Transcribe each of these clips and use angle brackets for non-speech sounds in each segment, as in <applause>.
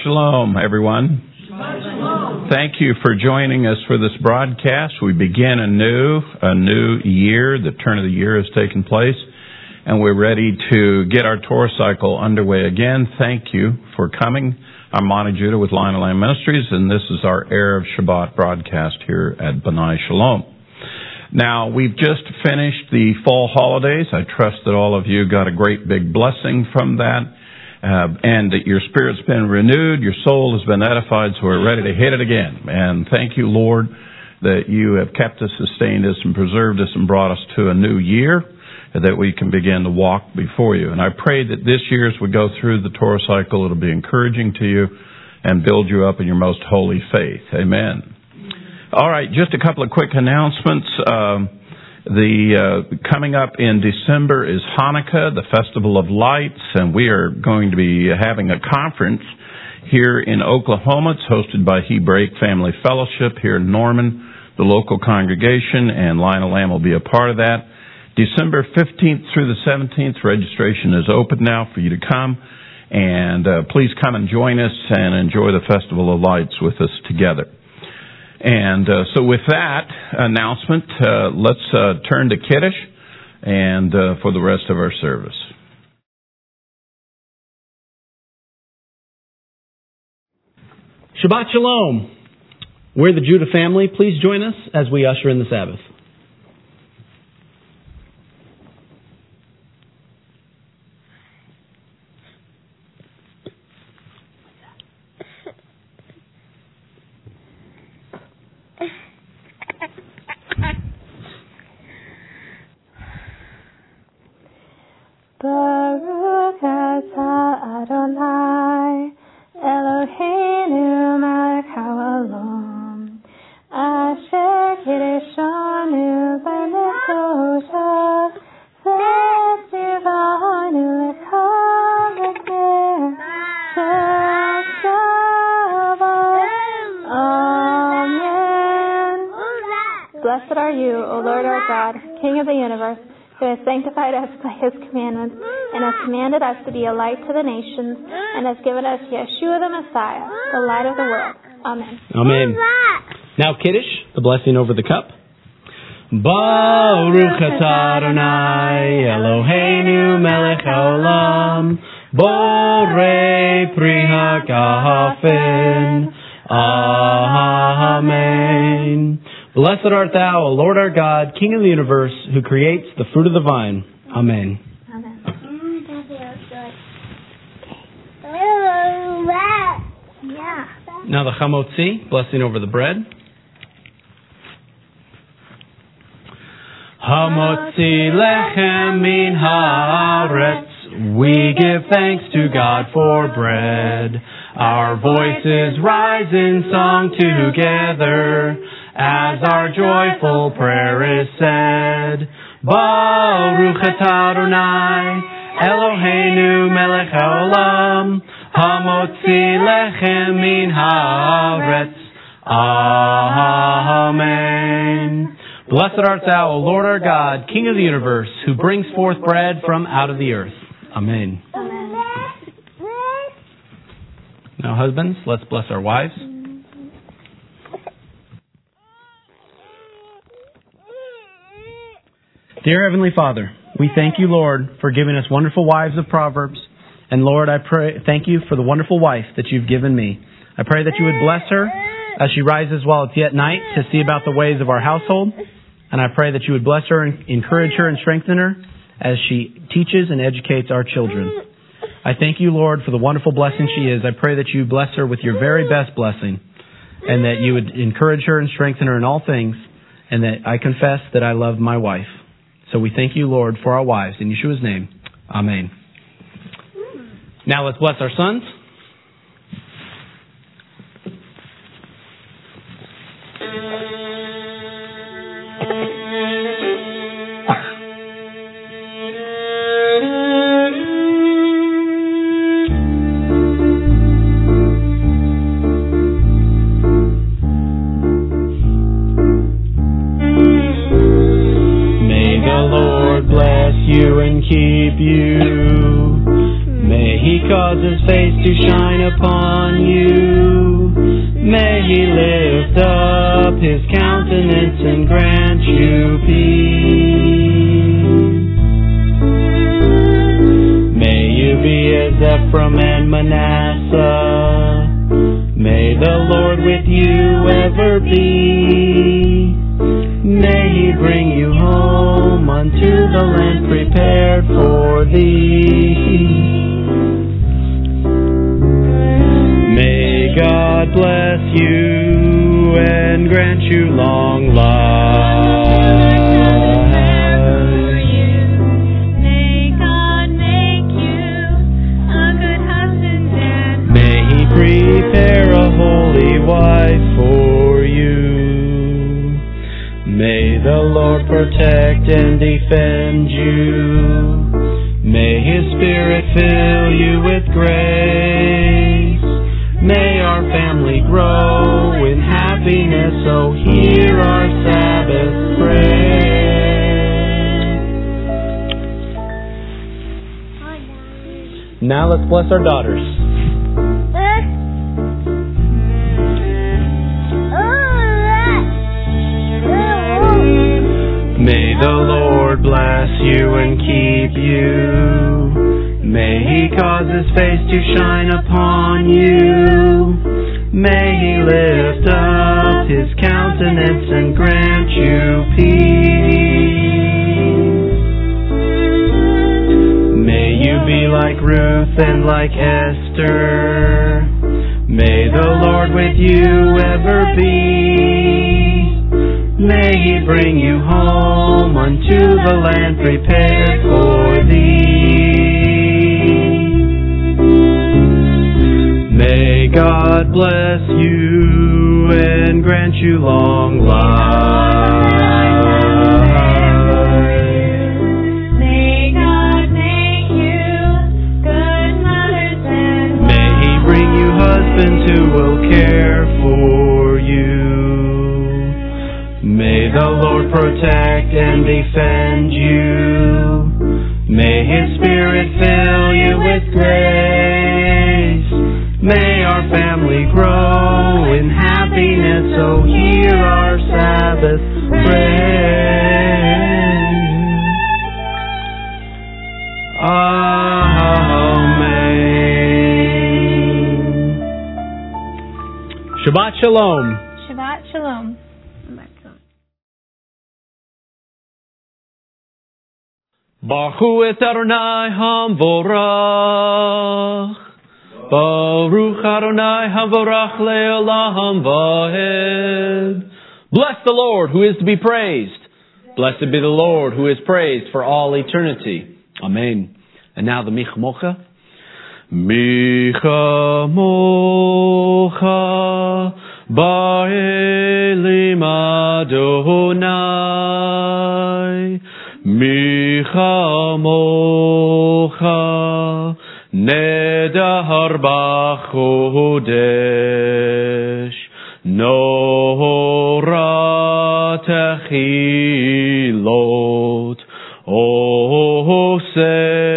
Shalom, everyone. Thank you for joining us for this broadcast. We begin anew, a new year. The turn of the year has taken place, and we're ready to get our Torah cycle underway again. Thank you for coming. I'm Monty Judah with Lion and Lamb Ministries, and this is our Erev Shabbat broadcast here at B'nai Shalom. Now, we've just finished the fall holidays. I trust that all of you got a great big blessing from that uh, and that your spirit's been renewed, your soul has been edified, so we're ready to hit it again. And thank you, Lord, that you have kept us, sustained us, and preserved us, and brought us to a new year that we can begin to walk before you. And I pray that this year, as we go through the Torah cycle, it'll be encouraging to you and build you up in your most holy faith. Amen. All right, just a couple of quick announcements. Um, the uh, coming up in December is Hanukkah, the Festival of Lights, and we are going to be having a conference here in Oklahoma. It's hosted by Hebraic Family Fellowship here in Norman, the local congregation, and Lion and Lamb will be a part of that. December 15th through the 17th, registration is open now for you to come, and uh, please come and join us and enjoy the Festival of Lights with us together. And uh, so, with that announcement, uh, let's uh, turn to Kiddush and uh, for the rest of our service. Shabbat Shalom. We're the Judah family. Please join us as we usher in the Sabbath. Baruch atah Adonai Eloheinu melech haolam Asher kiddushanu b'nefosha V'tzivanu lekol haker Shel Amen. Blessed are you, O Lord our God, King of the universe who has sanctified us by his commandments, and has commanded us to be a light to the nations, and has given us Yeshua the Messiah, the light of the world. Amen. Amen. Now, Kiddush, the blessing over the cup. Baruch atah Adonai Eloheinu melech haolam Borei pri hagafen Amen. Blessed art thou, O Lord our God, King of the universe, who creates the fruit of the vine. Amen. Amen. Now the chamotzi, blessing over the bread. Hamotzi lechem min haaretz. We give thanks to God for bread. Our voices rise in song together as our joyful prayer is said. Baruch Adonai Eloheinu melech haolam hamotzi lechem min haaretz. Amen. Blessed art thou, O Lord our God, King of the universe, who brings forth bread from out of the earth. Amen. Now, husbands, let's bless our wives. Dear Heavenly Father, we thank you, Lord, for giving us wonderful wives of Proverbs. And Lord, I pray, thank you for the wonderful wife that you've given me. I pray that you would bless her as she rises while it's yet night to see about the ways of our household. And I pray that you would bless her and encourage her and strengthen her as she teaches and educates our children. I thank you, Lord, for the wonderful blessing she is. I pray that you bless her with your very best blessing and that you would encourage her and strengthen her in all things and that I confess that I love my wife. So we thank you, Lord, for our wives. In Yeshua's name, Amen. Mm. Now let's bless our sons. Keep you. May he cause his face to shine upon you. May he lift up his countenance and grant you peace. May you be as Ephraim and Manasseh. May the Lord with you ever be. May he bring you home unto the land prepared for thee. May God bless you and grant you long life. May God make you a good husband and May he prepare a holy wife the Lord protect and defend you. May his spirit fill you with grace. May our family grow in happiness. So hear our Sabbath prayer. Now let's bless our daughters. And keep you. May he cause his face to shine upon you. May he lift up his countenance and grant you peace. May you be like Ruth and like Esther. May the Lord with you ever be. May he bring you home unto the land prepared for thee. May God bless you and grant you long life. May God make you good mothers and May he bring you husbands who will care Lord protect and defend you. May his spirit fill you with grace. May our family grow in happiness. So hear our Sabbath prayer. Amen. Shabbat Shalom. Baruch et Adonai Hamvorach. Baruch Adonai Hamvorach Leolam Vahed. Bless the Lord who is to be praised. Blessed be the Lord who is praised for all eternity. Amen. And now the Mi Chamocha. Mi Chamocha Ba'elim Adonai. Mi Chamocha Nedar Bachodesh Nora Techilot Osefele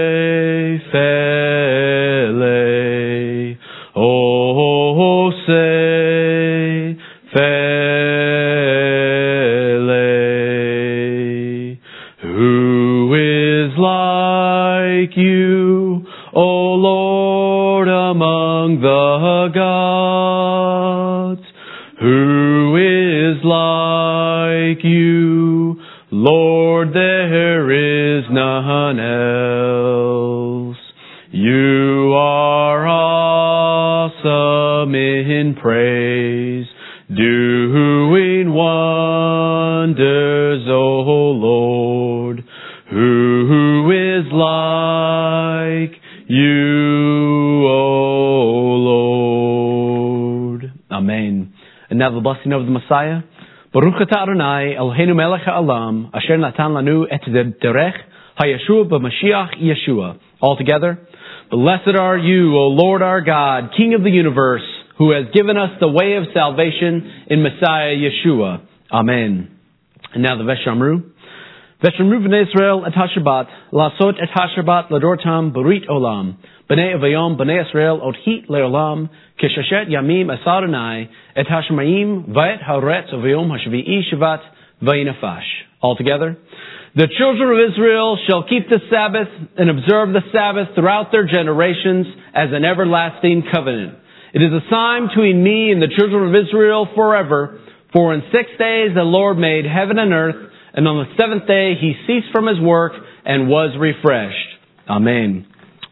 like you, Lord, there is none else. You are awesome in praise, doing wonders, O Lord. Who is like you, O Lord? Amen. And now the blessing of the Messiah. Baruch atah Adonai Eloheinu melech ha'olam asher natan lanu et derech hayeshua b'mashiach Yeshua. All together. Blessed are you, O Lord our God, King of the universe, who has given us the way of salvation in Messiah Yeshua. Amen. And now the Veshamru. Veshemru b'nei Israel et lasot et ladortam olam, b'nei avayom b'nei Israel hit leolam, yamim et v'et avayom v'inafash. Altogether, the children of Israel shall keep the Sabbath and observe the Sabbath throughout their generations as an everlasting covenant. It is a sign between me and the children of Israel forever, for in six days the Lord made heaven and earth, and on the seventh day he ceased from his work and was refreshed. Amen.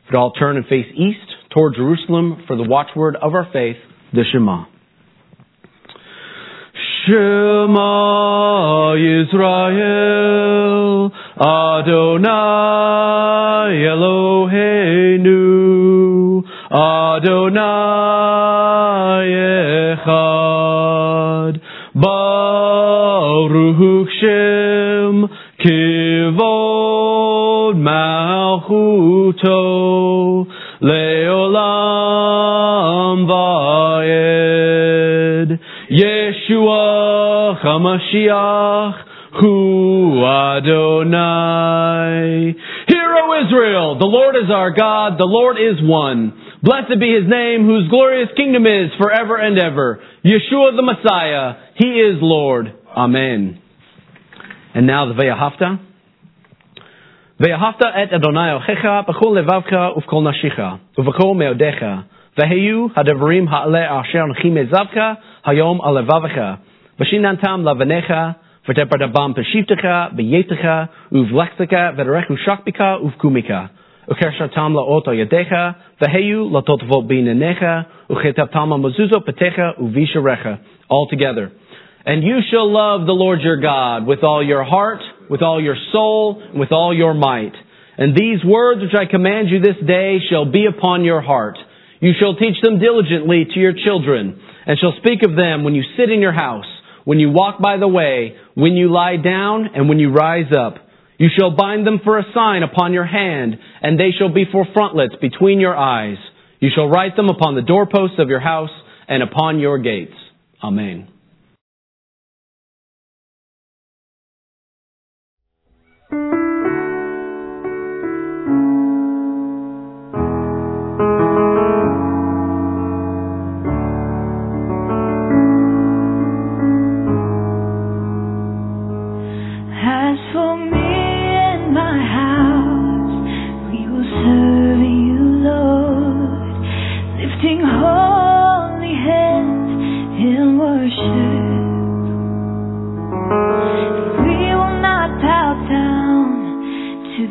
But all turn and face east toward Jerusalem for the watchword of our faith, the Shema. Shema Israel, Adonai Eloheinu Adonai Echad Baruch Shem Kivod Malchuto Leolam Vaed Yeshua HaMashiach Hu Adonai. Hear, O Israel, the Lord is our God, the Lord is one. Blessed be his name, whose glorious kingdom is forever and ever. Yeshua the Messiah, he is Lord. Amen. And now the Ve'ahavta. ואהבת את אדוני אלוהיך בכל לבבך ובכל נפשך ובכל מאודיך והיו הדברים האלה אשר אנכי מזבך היום על לבבך ושיננתם לבניך ותפרדבם בשבתך ביתך ובלכתך ודרך ושכבך ובקומך וכשרתם לאות על ידיך והיו לטוטבות בעיניך וכתבתם על מזוזות פתיך ובישריך all together and you shall love the Lord your God with all your heart, with all your soul, and with all your might. And these words which I command you this day shall be upon your heart. You shall teach them diligently to your children, and shall speak of them when you sit in your house, when you walk by the way, when you lie down, and when you rise up. You shall bind them for a sign upon your hand, and they shall be for frontlets between your eyes. You shall write them upon the doorposts of your house and upon your gates. Amen.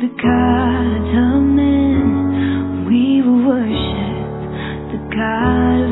The gods of men. We will worship the God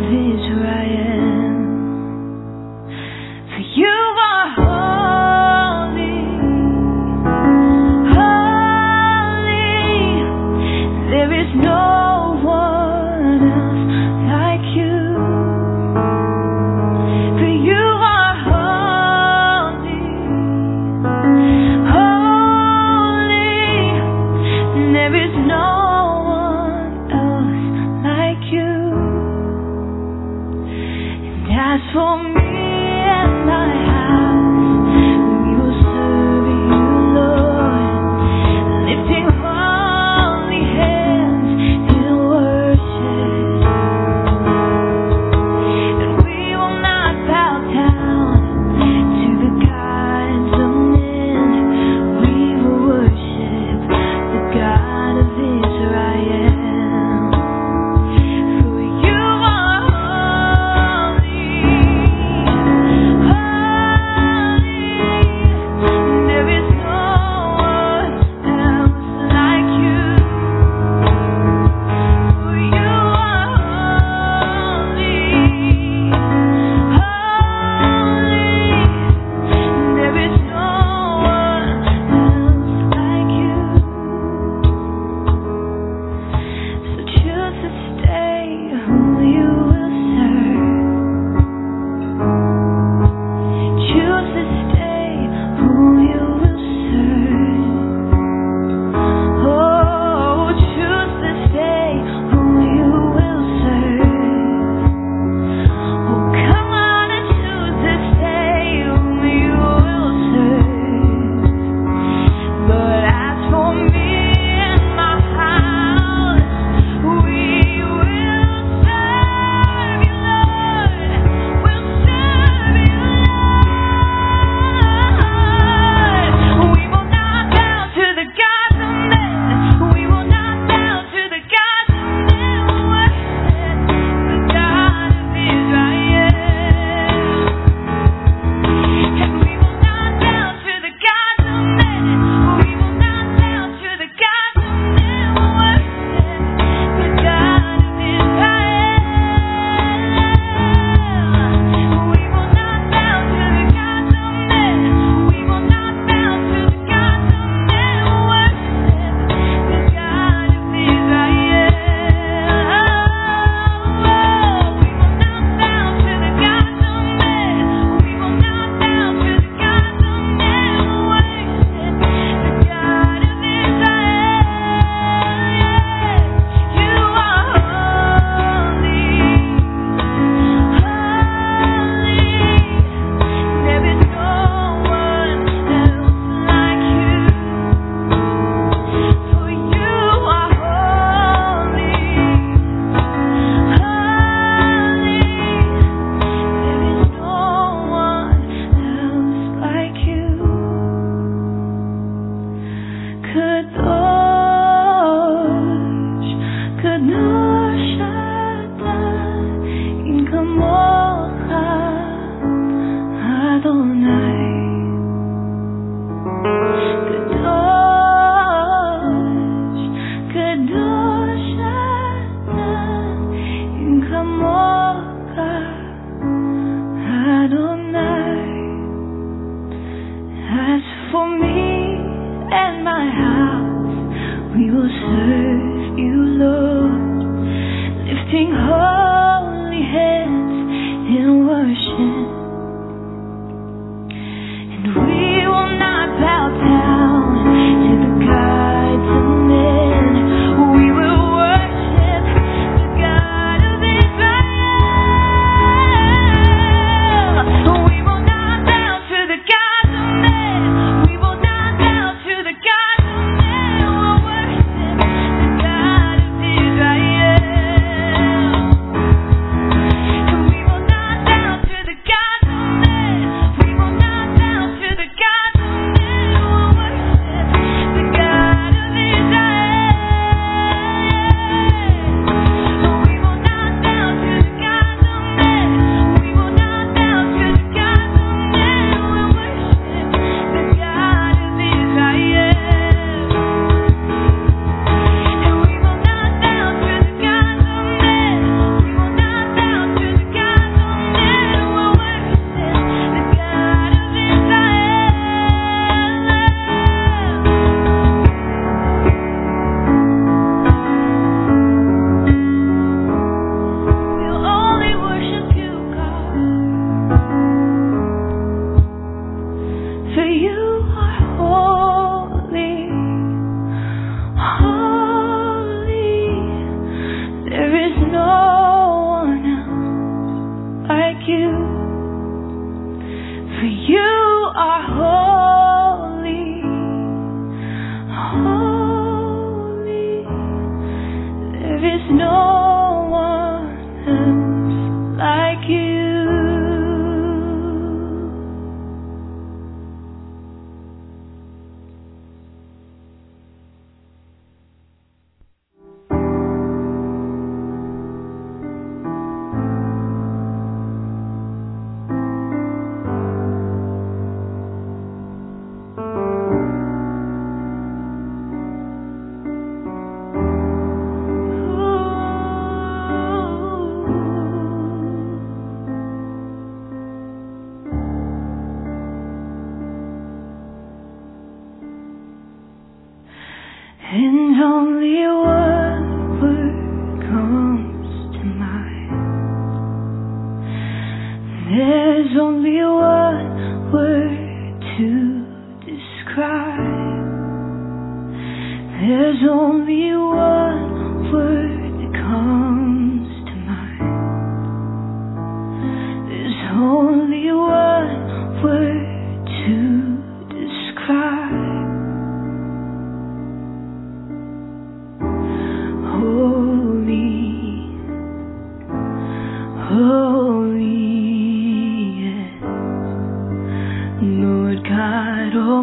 Oh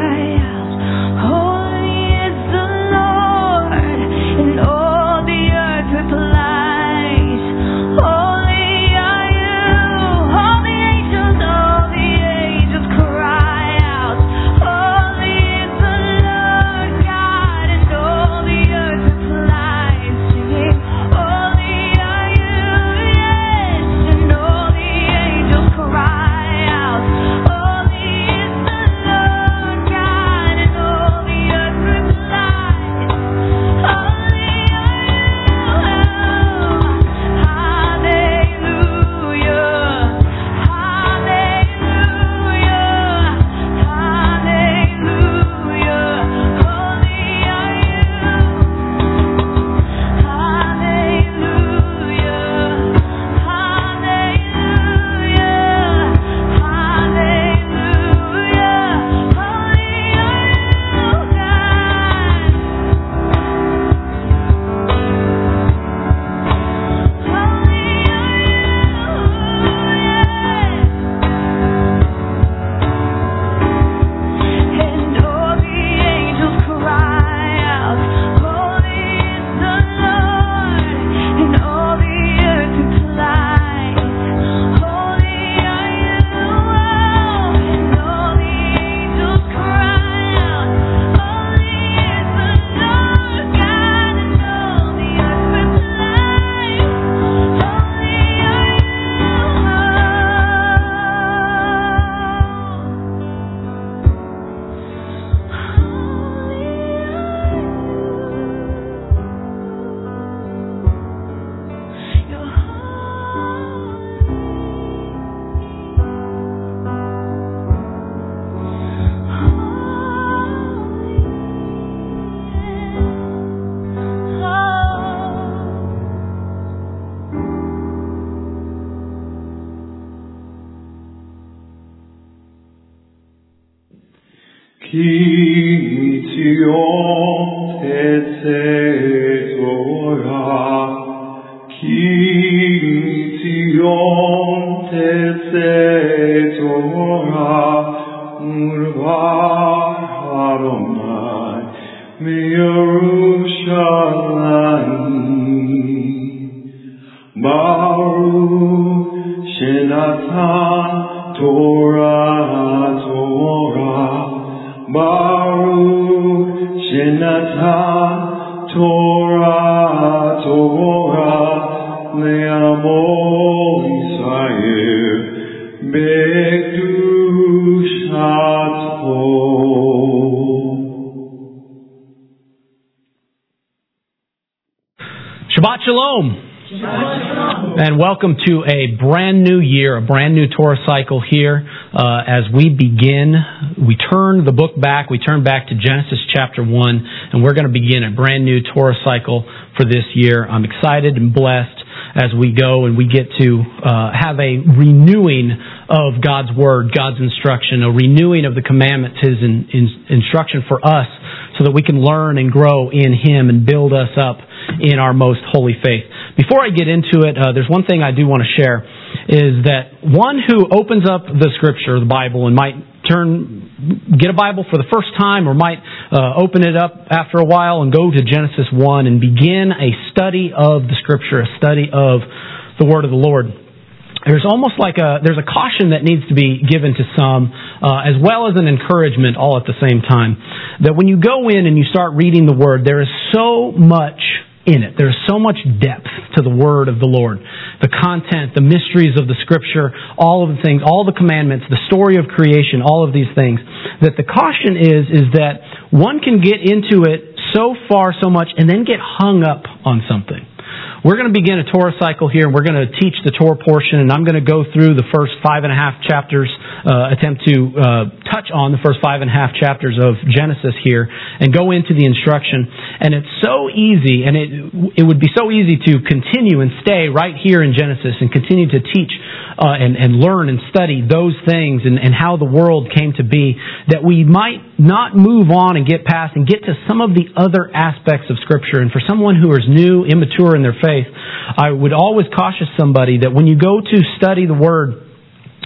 welcome to a brand new year, a brand new Torah cycle here. Uh, as we begin, we turn the book back. We turn back to Genesis chapter 1, and we're going to begin a brand new Torah cycle for this year. I'm excited and blessed as we go and we get to uh, have a renewing of God's Word, God's instruction, a renewing of the commandments, His in, in, instruction for us, so that we can learn and grow in Him and build us up in our most holy faith. Before I get into it, uh, there's one thing I do want to share is that one who opens up the Scripture, the Bible, and might turn, get a Bible for the first time, or might uh, open it up after a while and go to Genesis one and begin a study of the Scripture, a study of the Word of the Lord. There's almost like a there's a caution that needs to be given to some uh, as well as an encouragement all at the same time. That when you go in and you start reading the word there is so much in it. There's so much depth to the word of the lord. The content the mysteries of the scripture all of the things all the commandments the story of creation all of these things. That the caution is is that one can get into it so far so much and then get hung up on something We're going to begin a Torah cycle here, and we're going to teach the Torah portion, and I'm going to go through the first five and a half chapters, uh, attempt to uh, touch on the first five and a half chapters of Genesis here, and go into the instruction. And it's so easy, and it it would be so easy to continue and stay right here in Genesis and continue to teach uh, and, and learn and study those things and, and how the world came to be, that we might not move on and get past and get to some of the other aspects of Scripture. And for someone who is new, immature in their faith, faith, I would always caution somebody that when you go to study the Word,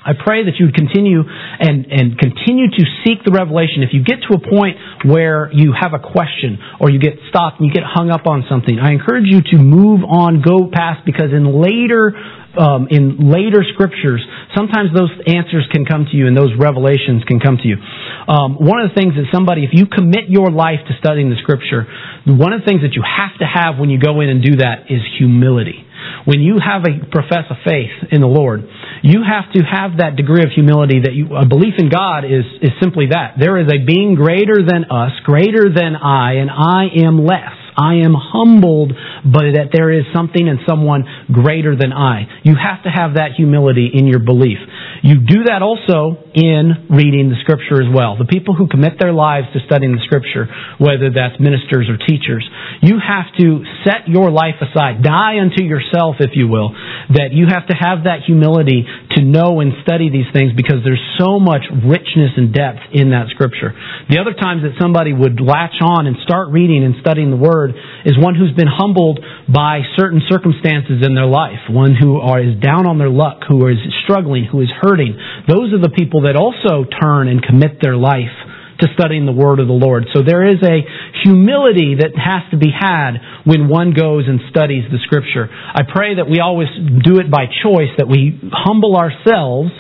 I pray that you would continue and, and continue to seek the revelation. If you get to a point where you have a question or you get stopped and you get hung up on something, I encourage you to move on, go past, because in later um, in later scriptures, sometimes those answers can come to you and those revelations can come to you. Um, one of the things that somebody, if you commit your life to studying the scripture, one of the things that you have to have when you go in and do that is humility. When you have a profess of faith in the Lord, you have to have that degree of humility that you, a belief in God is, is simply that. There is a being greater than us, greater than I, and I am less. I am humbled, but that there is something and someone greater than I. You have to have that humility in your belief. You do that also in reading the scripture as well. The people who commit their lives to studying the scripture, whether that's ministers or teachers, you have to set your life aside, die unto yourself, if you will, that you have to have that humility to know and study these things because there's so much richness and depth in that scripture. The other times that somebody would latch on and start reading and studying the word Word is one who's been humbled by certain circumstances in their life, one who are, is down on their luck, who is struggling, who is hurting. Those are the people that also turn and commit their life to studying the Word of the Lord. So there is a humility that has to be had when one goes and studies the Scripture. I pray that we always do it by choice, that we humble ourselves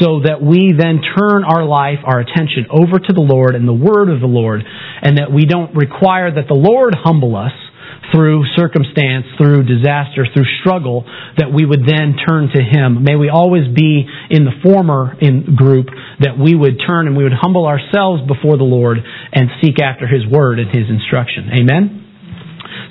so that we then turn our life, our attention over to the Lord and the Word of the Lord, and that we don't require that the Lord humble us through circumstance, through disaster, through struggle, that we would then turn to Him. May we always be in the former in group that we would turn and we would humble ourselves before the Lord and seek after His Word and His instruction. Amen?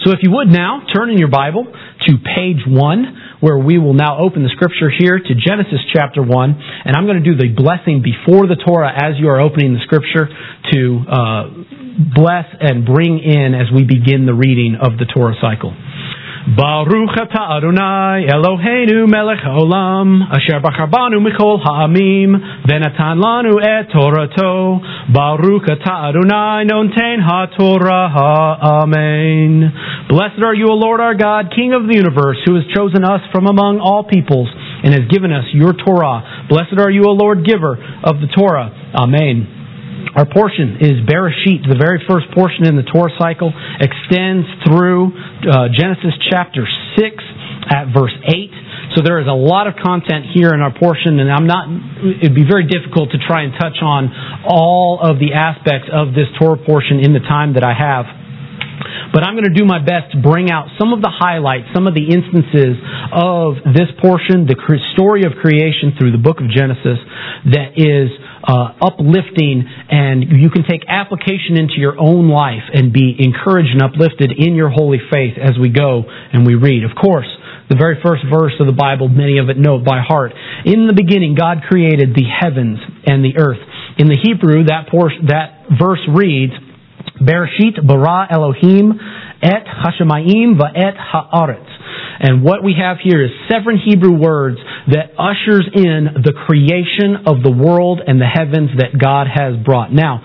So if you would now, turn in your Bible to page 1, where we will now open the scripture here to Genesis chapter 1. And I'm going to do the blessing before the Torah as you are opening the scripture to uh, bless and bring in as we begin the reading of the Torah cycle. Baruch atah Adonai Eloheinu melech haolam asher bachar michol ha'amim v'natan lanu et Torato Baruch atah Adonai noten ha'torah Amen. Blessed are you, O Lord our God, King of the universe, who has chosen us from among all peoples and has given us your Torah. Blessed are you, O Lord, giver of the Torah. Amen. Our portion is Bereshit, the very first portion in the Torah cycle, extends through uh, Genesis chapter 6 at verse 8. So there is a lot of content here in our portion, and I'm not, it'd be very difficult to try and touch on all of the aspects of this Torah portion in the time that I have. But I'm going to do my best to bring out some of the highlights, some of the instances of this portion, the story of creation through the book of Genesis, that is uh, uplifting, and you can take application into your own life and be encouraged and uplifted in your holy faith as we go and we read. Of course, the very first verse of the Bible, many of it know by heart. In the beginning, God created the heavens and the earth. In the Hebrew, that, portion, that verse reads, Bereshit bara Elohim et hashemayim va'et haaretz. And what we have here is seven Hebrew words that ushers in the creation of the world and the heavens that God has brought. Now,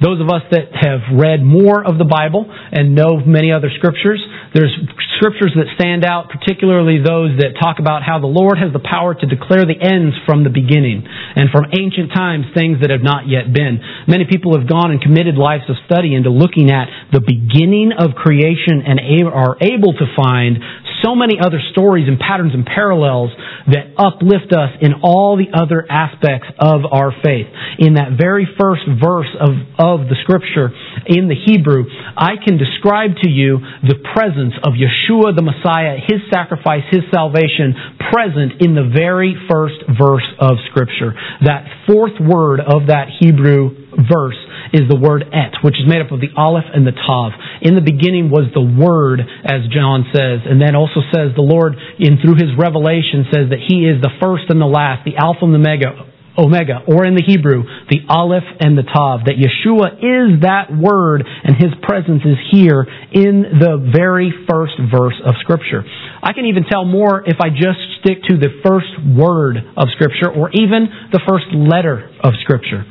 those of us that have read more of the Bible and know many other scriptures, there's scriptures that stand out, particularly those that talk about how the Lord has the power to declare the ends from the beginning and from ancient times things that have not yet been. Many people have gone and committed lives of study into looking at the beginning of creation and are able to find so many other stories and patterns and parallels that uplift us in all the other aspects of our faith. In that very first verse of, of the scripture in the Hebrew, I can describe to you the presence of Yeshua the Messiah, His sacrifice, His salvation, present in the very first verse of scripture. That fourth word of that Hebrew verse is the word et, which is made up of the aleph and the tav. In the beginning was the word, as John says, and then also says the Lord, in through his revelation, says that he is the first and the last, the alpha and the omega, Omega, or in the Hebrew, the Aleph and the Tav, that Yeshua is that word and his presence is here in the very first verse of Scripture. I can even tell more if I just stick to the first word of Scripture or even the first letter of Scripture.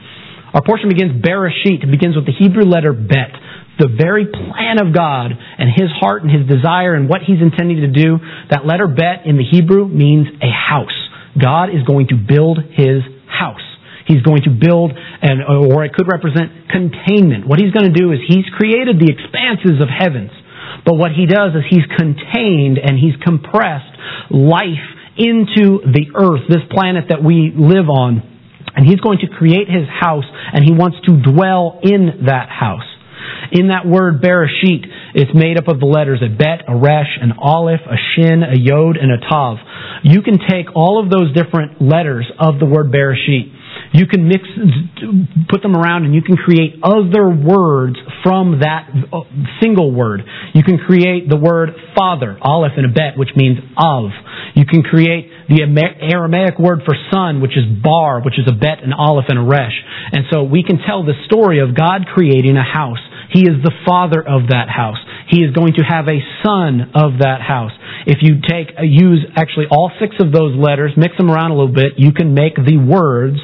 Our portion begins Bereshit. It begins with the Hebrew letter Bet. The very plan of God and His heart and His desire and what He's intending to do. That letter Bet in the Hebrew means a house. God is going to build His house. He's going to build, and, or it could represent containment. What he's going to do is he's created the expanses of heavens. But what he does is he's contained and he's compressed life into the earth, this planet that we live on. And he's going to create his house and he wants to dwell in that house. In that word Bereshit, it's made up of the letters a bet, a resh, an aleph, a shin, a yod, and a tav. You can take all of those different letters of the word Bereshit. You can mix, put them around and you can create other words from that single word. You can create the word father, aleph and a bet, which means of. You can create the Aramaic word for son, which is bar, which is a bet, an aleph, and a resh. And so we can tell the story of God creating a house. He is the father of that house. He is going to have a son of that house. If you take, uh, use actually all six of those letters, mix them around a little bit, you can make the words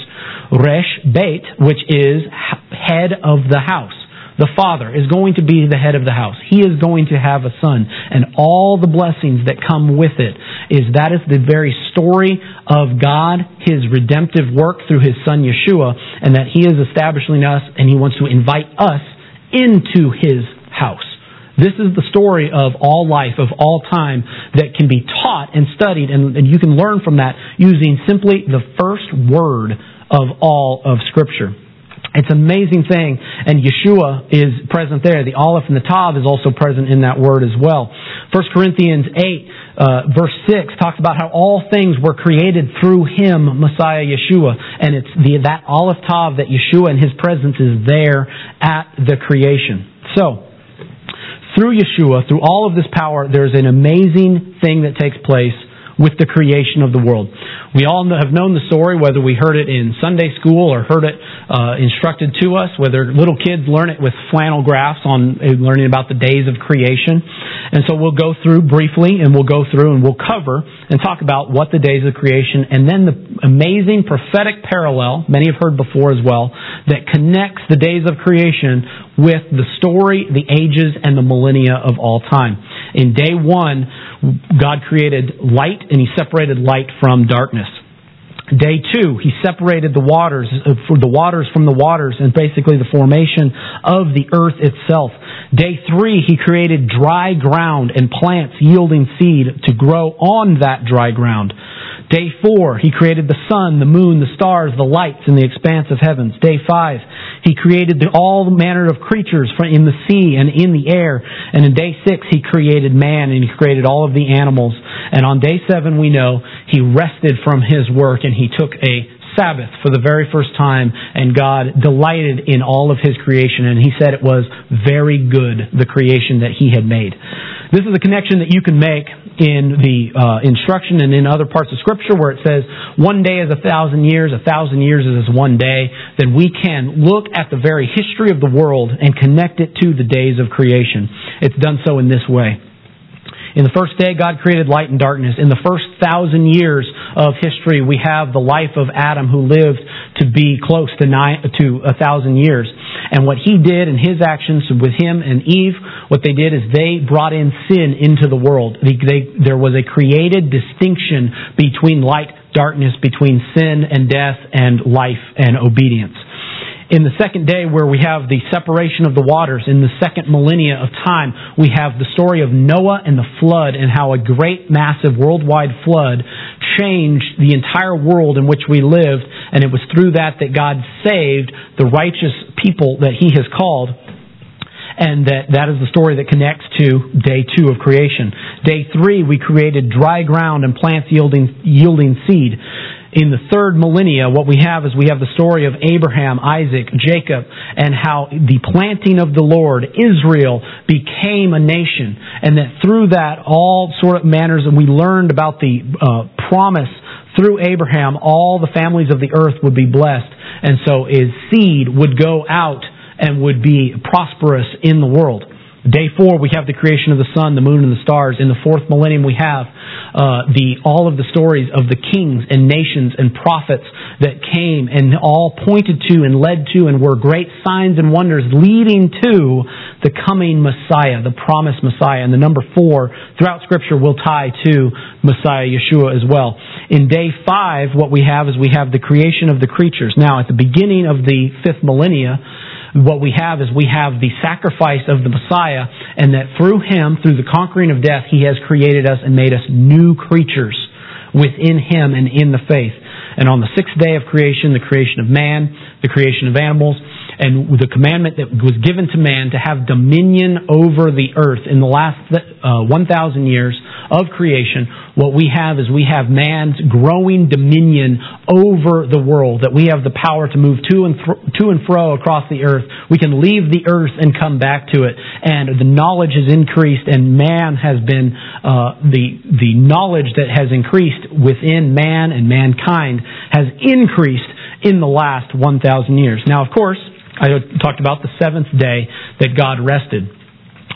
Resh Beit, which is head of the house. The father is going to be the head of the house. He is going to have a son. And all the blessings that come with it is that is the very story of God, His redemptive work through His son Yeshua, and that He is establishing us and He wants to invite us into His house. This is the story of all life, of all time, that can be taught and studied, and, and you can learn from that using simply the first word of all of Scripture. It's an amazing thing, and Yeshua is present there. The Aleph and the Tav is also present in that word as well. 1 Corinthians 8, uh, verse 6 talks about how all things were created through Him, Messiah Yeshua, and it's the, that Aleph Tav that Yeshua and His presence is there at the creation. So, through Yeshua, through all of this power, there's an amazing thing that takes place with the creation of the world. We all have known the story, whether we heard it in Sunday school or heard it uh, instructed to us, whether little kids learn it with flannel graphs on uh, learning about the days of creation. And so we'll go through briefly and we'll go through and we'll cover and talk about what the days of creation and then the amazing prophetic parallel, many have heard before as well, that connects the days of creation with the story, the ages, and the millennia of all time. In day one, God created light and He separated light from darkness. Day two, He separated the waters, uh, the waters from the waters, and basically the formation of the earth itself. Day three, He created dry ground and plants yielding seed to grow on that dry ground. Day four, he created the sun, the moon, the stars, the lights in the expanse of heavens. Day five, he created the, all manner of creatures in the sea and in the air. And in day six, he created man and he created all of the animals. And on day seven, we know he rested from his work and he took a Sabbath for the very first time, and God delighted in all of His creation, and He said it was very good, the creation that He had made. This is a connection that you can make in the uh, instruction and in other parts of Scripture where it says one day is a thousand years, a thousand years is one day, then we can look at the very history of the world and connect it to the days of creation. It's done so in this way. In the first day, God created light and darkness. In the first thousand years of history, we have the life of Adam who lived to be close to nine, to a thousand years. And what he did and his actions with him and Eve, what they did is they brought in sin into the world. They, they, there was a created distinction between light, darkness, between sin and death and life and obedience in the second day where we have the separation of the waters, in the second millennia of time, we have the story of Noah and the flood and how a great, massive worldwide flood changed the entire world in which we lived. And it was through that that God saved the righteous people that He has called and that that is the story that connects to day two of creation. Day three, we created dry ground and plants yielding yielding seed in the third millennia, what we have is we have the story of Abraham, Isaac, Jacob, and how the planting of the Lord, Israel, became a nation. And that through that, all sort of manners, and we learned about the uh, promise through Abraham, all the families of the earth would be blessed. And so his seed would go out and would be prosperous in the world. Day four, we have the creation of the sun, the moon, and the stars. In the fourth millennium, we have uh, the all of the stories of the kings and nations and prophets that came and all pointed to and led to and were great signs and wonders leading to the coming Messiah, the promised Messiah. And the number four throughout Scripture will tie to Messiah Yeshua as well. In day five, what we have is we have the creation of the creatures. Now, at the beginning of the fifth millennia, what we have is we have the sacrifice of the Messiah, and that through Him, through the conquering of death, He has created us and made us new creatures within Him and in the faith. And on the sixth day of creation, the creation of man, the creation of animals, and the commandment that was given to man to have dominion over the earth in the last uh, 1,000 years of creation, what we have is we have man's growing dominion over the world, that we have the power to move to and, th- to and fro across the earth. We can leave the earth and come back to it. And the knowledge has increased and man has been, uh, the, the knowledge that has increased within man and mankind has increased in the last 1,000 years. Now, of course, I talked about the seventh day that God rested.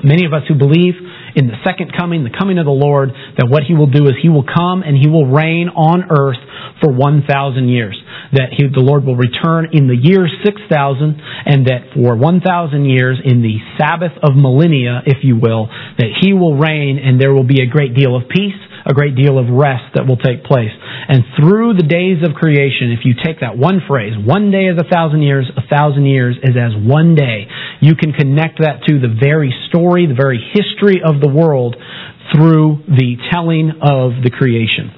Many of us who believe in the second coming, the coming of the Lord, that what He will do is He will come and He will reign on earth for 1,000 years. That he, the Lord will return in the year 6,000 and that for 1,000 years in the Sabbath of millennia, if you will, that He will reign and there will be a great deal of peace, a great deal of rest that will take place. And through the days of creation, if you take that one phrase, one day is a thousand years, a thousand years is as one day, you can connect that to the very story, the very history of the world through the telling of the creation.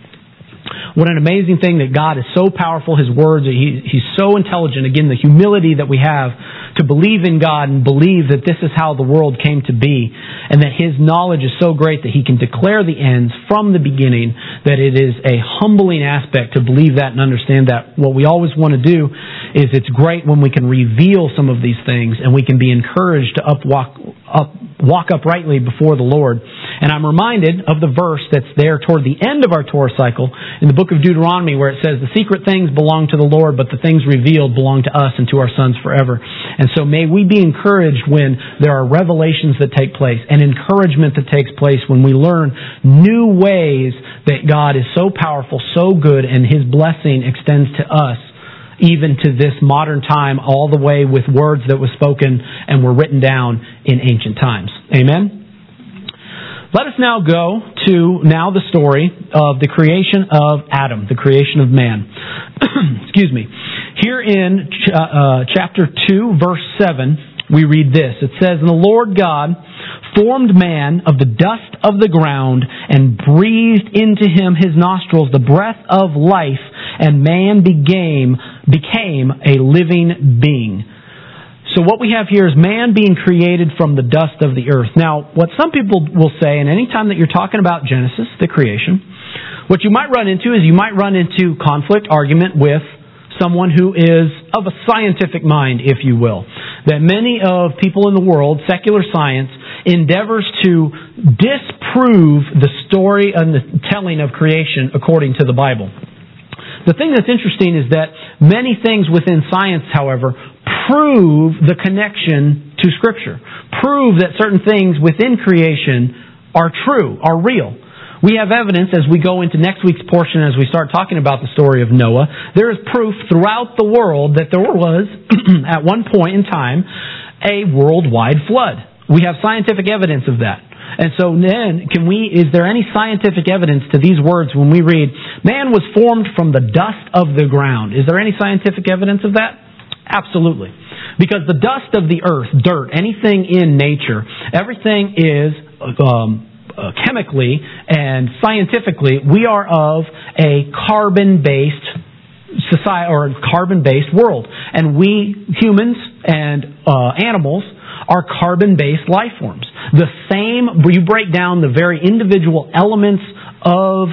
What an amazing thing that God is so powerful, His words, he, He's so intelligent. Again, the humility that we have to believe in God and believe that this is how the world came to be, and that His knowledge is so great that He can declare the ends from the beginning, that it is a humbling aspect to believe that and understand that. What we always want to do is it's great when we can reveal some of these things and we can be encouraged to up walk, up, walk uprightly before the Lord. And I'm reminded of the verse that's there toward the end of our Torah cycle in the book of Deuteronomy where it says, The secret things belong to the Lord, but the things revealed belong to us and to our sons forever. And so may we be encouraged when there are revelations that take place and encouragement that takes place when we learn new ways that God is so powerful, so good, and His blessing extends to us even to this modern time, all the way with words that were spoken and were written down in ancient times. Amen? Let us now go to now the story of the creation of Adam, the creation of man. <clears throat> Excuse me. Here in ch- uh, chapter 2, verse 7, we read this. It says, And the Lord God formed man of the dust of the ground and breathed into him his nostrils the breath of life, and man became, became a living being. So what we have here is man being created from the dust of the earth. Now, what some people will say, and any time that you're talking about Genesis, the creation, what you might run into is you might run into conflict, argument with someone who is of a scientific mind, if you will. That many of people in the world, secular science, endeavors to disprove the story and the telling of creation according to the Bible. The thing that's interesting is that many things within science, however, prove the connection to Scripture. Prove that certain things within creation are true, are real. We have evidence as we go into next week's portion, as we start talking about the story of Noah. There is proof throughout the world that there was, <clears throat> at one point in time, a worldwide flood. We have scientific evidence of that. And so then, can we, is there any scientific evidence to these words when we read, man was formed from the dust of the ground? Is there any scientific evidence of that? Absolutely. Because the dust of the earth, dirt, anything in nature, everything is um, chemically and scientifically, we are of a carbon-based society or carbon-based world, and we humans and uh, animals are carbon-based life forms. The same, you break down the very individual elements of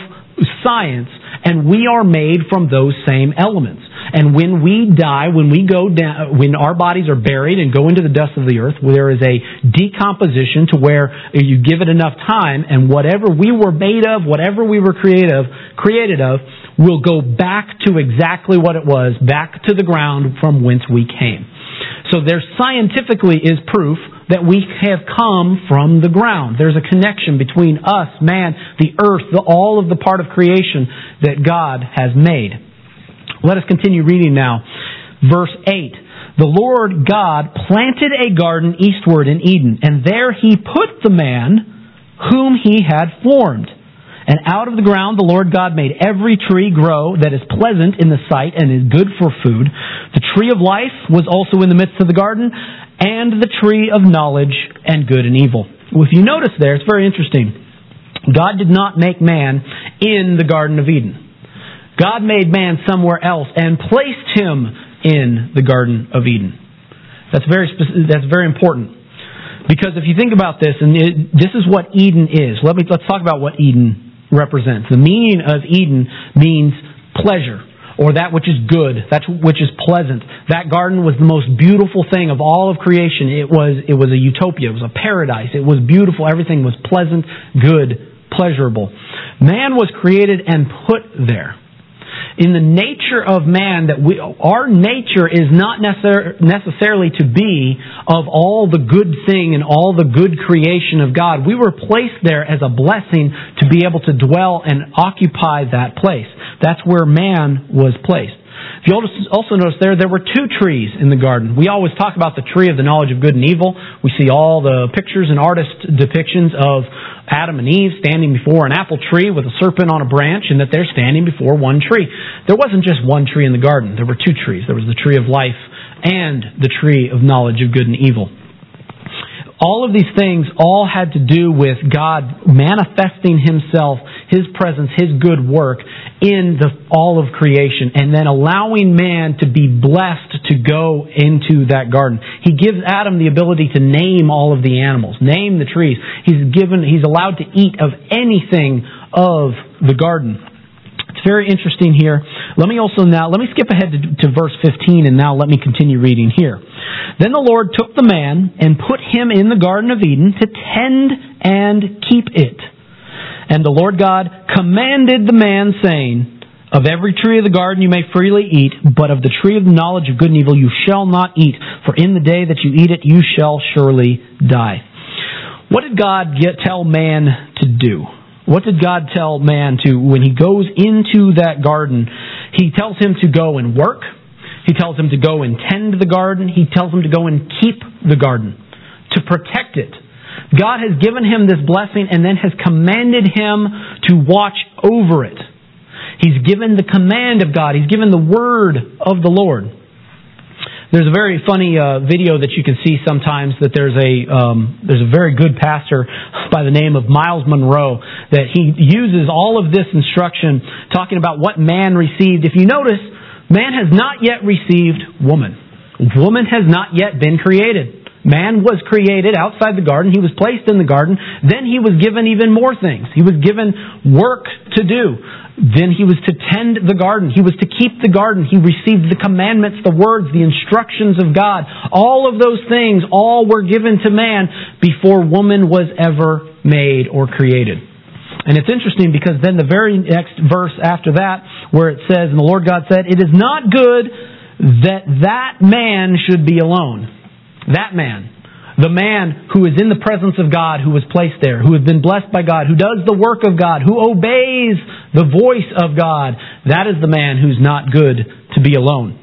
science, and we are made from those same elements. And when we die, when we go down, when our bodies are buried and go into the dust of the earth, there is a decomposition to where you give it enough time, and whatever we were made of, whatever we were created of, created of, will go back to exactly what it was, back to the ground from whence we came. So there scientifically is proof that we have come from the ground. There's a connection between us, man, the earth, the, all of the part of creation that God has made. Let us continue reading now. Verse 8. The Lord God planted a garden eastward in Eden, and there he put the man whom he had formed. And out of the ground the Lord God made every tree grow that is pleasant in the sight and is good for food. The tree of life was also in the midst of the garden, and the tree of knowledge and good and evil. If you notice there, it's very interesting. God did not make man in the Garden of Eden. God made man somewhere else and placed him in the Garden of Eden. That's very that's very important. Because if you think about this, and it, this is what Eden is. Let me let's talk about what Eden represents. The meaning of Eden means pleasure or that which is good, that which is pleasant. That garden was the most beautiful thing of all of creation. It was it was a utopia, it was a paradise. It was beautiful, everything was pleasant, good, pleasurable. Man was created and put there. In the nature of man that we our nature is not necessar- necessarily to be of all the good thing and all the good creation of God. We were placed there as a blessing to be able to dwell and occupy that place. That's where man was placed. If you also notice there, there were two trees in the garden. We always talk about the tree of the knowledge of good and evil. We see all the pictures and artist depictions of Adam and Eve standing before an apple tree with a serpent on a branch and that they're standing before one tree. There wasn't just one tree in the garden. There were two trees. There was the tree of life and the tree of knowledge of good and evil all of these things all had to do with God manifesting Himself, His presence, His good work in the, all of creation, and then allowing man to be blessed to go into that garden. He gives Adam the ability to name all of the animals, name the trees. He's given, he's allowed to eat of anything of the garden. Very interesting here. Let me also now, let me skip ahead to, to verse 15 and now let me continue reading here. Then the Lord took the man and put him in the Garden of Eden to tend and keep it. And the Lord God commanded the man, saying, Of every tree of the garden you may freely eat, but of the tree of the knowledge of good and evil you shall not eat, for in the day that you eat it you shall surely die. What did God get, tell man to do? What did God tell man to, when he goes into that garden, he tells him to go and work, he tells him to go and tend the garden. He tells him to go and keep the garden, to protect it. God has given him this blessing and then has commanded him to watch over it. He's given the command of God. He's given the word of the Lord. There's a very funny uh, video that you can see sometimes that there's a um, there's a very good pastor <laughs> by the name of Myles Munroe that he uses all of this instruction talking about what man received. If you notice, Man has not yet received woman. Woman has not yet been created. Man was created outside the garden. He was placed in the garden. Then he was given even more things. He was given work to do. Then he was to tend the garden. He was to keep the garden. He received the commandments, the words, the instructions of God. All of those things, all were given to man before woman was ever made or created. And it's interesting because then the very next verse after that, where it says, And the Lord God said, It is not good that that man should be alone. That man. The man who is in the presence of God, who was placed there, who has been blessed by God, who does the work of God, who obeys the voice of God, that is the man who's not good to be alone.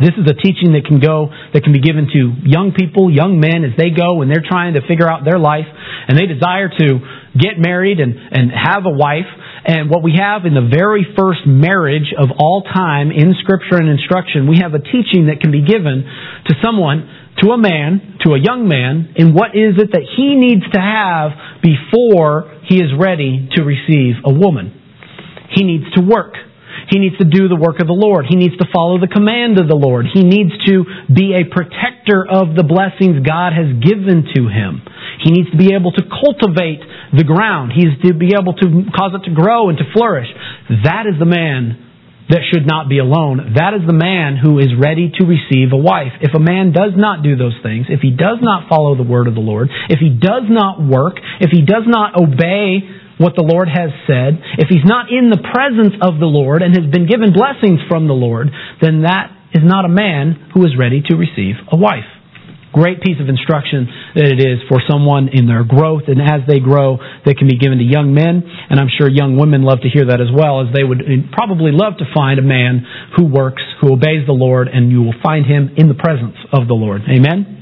This is a teaching that can go, that can be given to young people, young men, as they go and they're trying to figure out their life and they desire to get married and, and have a wife. And what we have in the very first marriage of all time in scripture and instruction, we have a teaching that can be given to someone, to a man, to a young man, in what is it that he needs to have before he is ready to receive a woman. He needs to work. He needs to do the work of the Lord. He needs to follow the command of the Lord. He needs to be a protector of the blessings God has given to him. He needs to be able to cultivate the ground. He's to be able to cause it to grow and to flourish. That is the man that should not be alone. That is the man who is ready to receive a wife. If a man does not do those things, if he does not follow the word of the Lord, if he does not work, if he does not obey what the Lord has said, if he's not in the presence of the Lord and has been given blessings from the Lord, then that is not a man who is ready to receive a wife. Great piece of instruction that it is for someone in their growth and as they grow that can be given to young men. And I'm sure young women love to hear that as well as they would eh, probably love to find a man who works, who obeys the Lord, and you will find him in the presence of the Lord. Amen?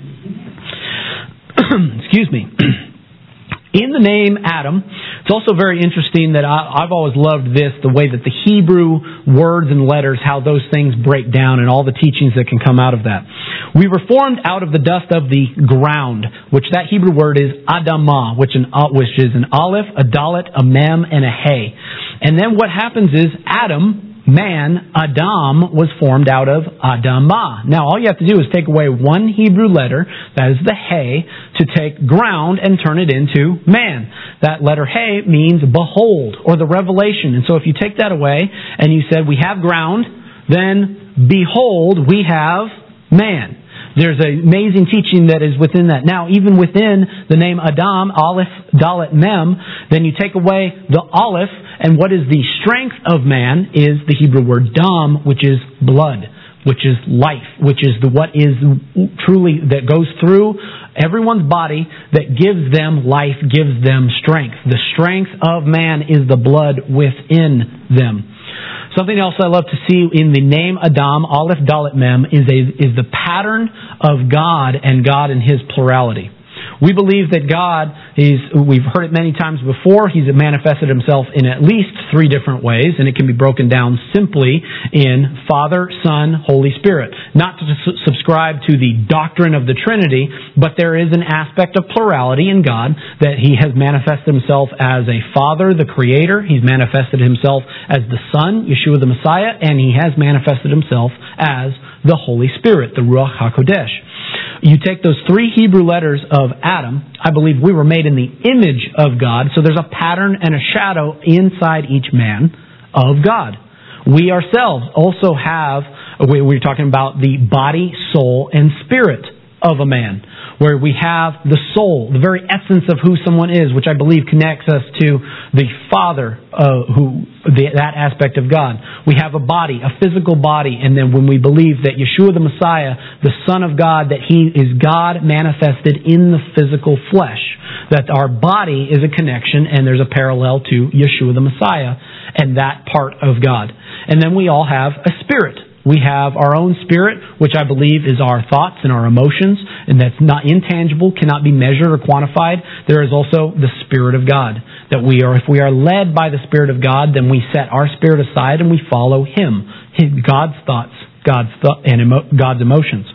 <clears throat> Excuse me. <clears throat> In the name Adam, it's also very interesting that I, have always loved this, the way that the Hebrew words and letters, how those things break down and all the teachings that can come out of that. We were formed out of the dust of the ground, which that Hebrew word is Adamah, which, an, uh, which is an aleph, a dalet, a mem, and a hey. And then what happens is Adam, man, Adam, was formed out of Adamah. Now, all you have to do is take away one Hebrew letter, that is the Hey, to take ground and turn it into man. That letter Hey means behold, or the revelation. And so if you take that away and you said we have ground, then behold, we have man. There's an amazing teaching that is within that. Now, even within the name Adam, Aleph, Dalet, Mem, then you take away the Aleph, and what is the strength of man is the Hebrew word dam, which is blood, which is life, which is the what is truly that goes through everyone's body that gives them life, gives them strength. The strength of man is the blood within them. Something else I love to see in the name Adam, Aleph Dalet Mem, is, a, is the pattern of God and God in His plurality. We believe that God, we've heard it many times before, He's manifested Himself in at least three different ways, and it can be broken down simply in Father, Son, Holy Spirit. Not to su- subscribe to the doctrine of the Trinity, but there is an aspect of plurality in God that He has manifested Himself as a Father, the Creator, He's manifested Himself as the Son, Yeshua the Messiah, and He has manifested Himself as the Holy Spirit, the Ruach HaKodesh. You take those three Hebrew letters of Adam, I believe we were made in the image of God, so there's a pattern and a shadow inside each man of God. We ourselves also have, we're talking about the body, soul, and spirit of a man where we have the soul, the very essence of who someone is, which I believe connects us to the Father, uh, who the, that aspect of God. We have a body, a physical body, and then when we believe that Yeshua the Messiah, the Son of God, that He is God manifested in the physical flesh, that our body is a connection, and there's a parallel to Yeshua the Messiah and that part of God. And then we all have a spirit we have our own spirit, which I believe is our thoughts and our emotions, and that's not intangible, cannot be measured or quantified. There is also the Spirit of God. That we are, if we are led by the Spirit of God, then we set our spirit aside and we follow Him, God's thoughts, God's th- and emo- God's emotions.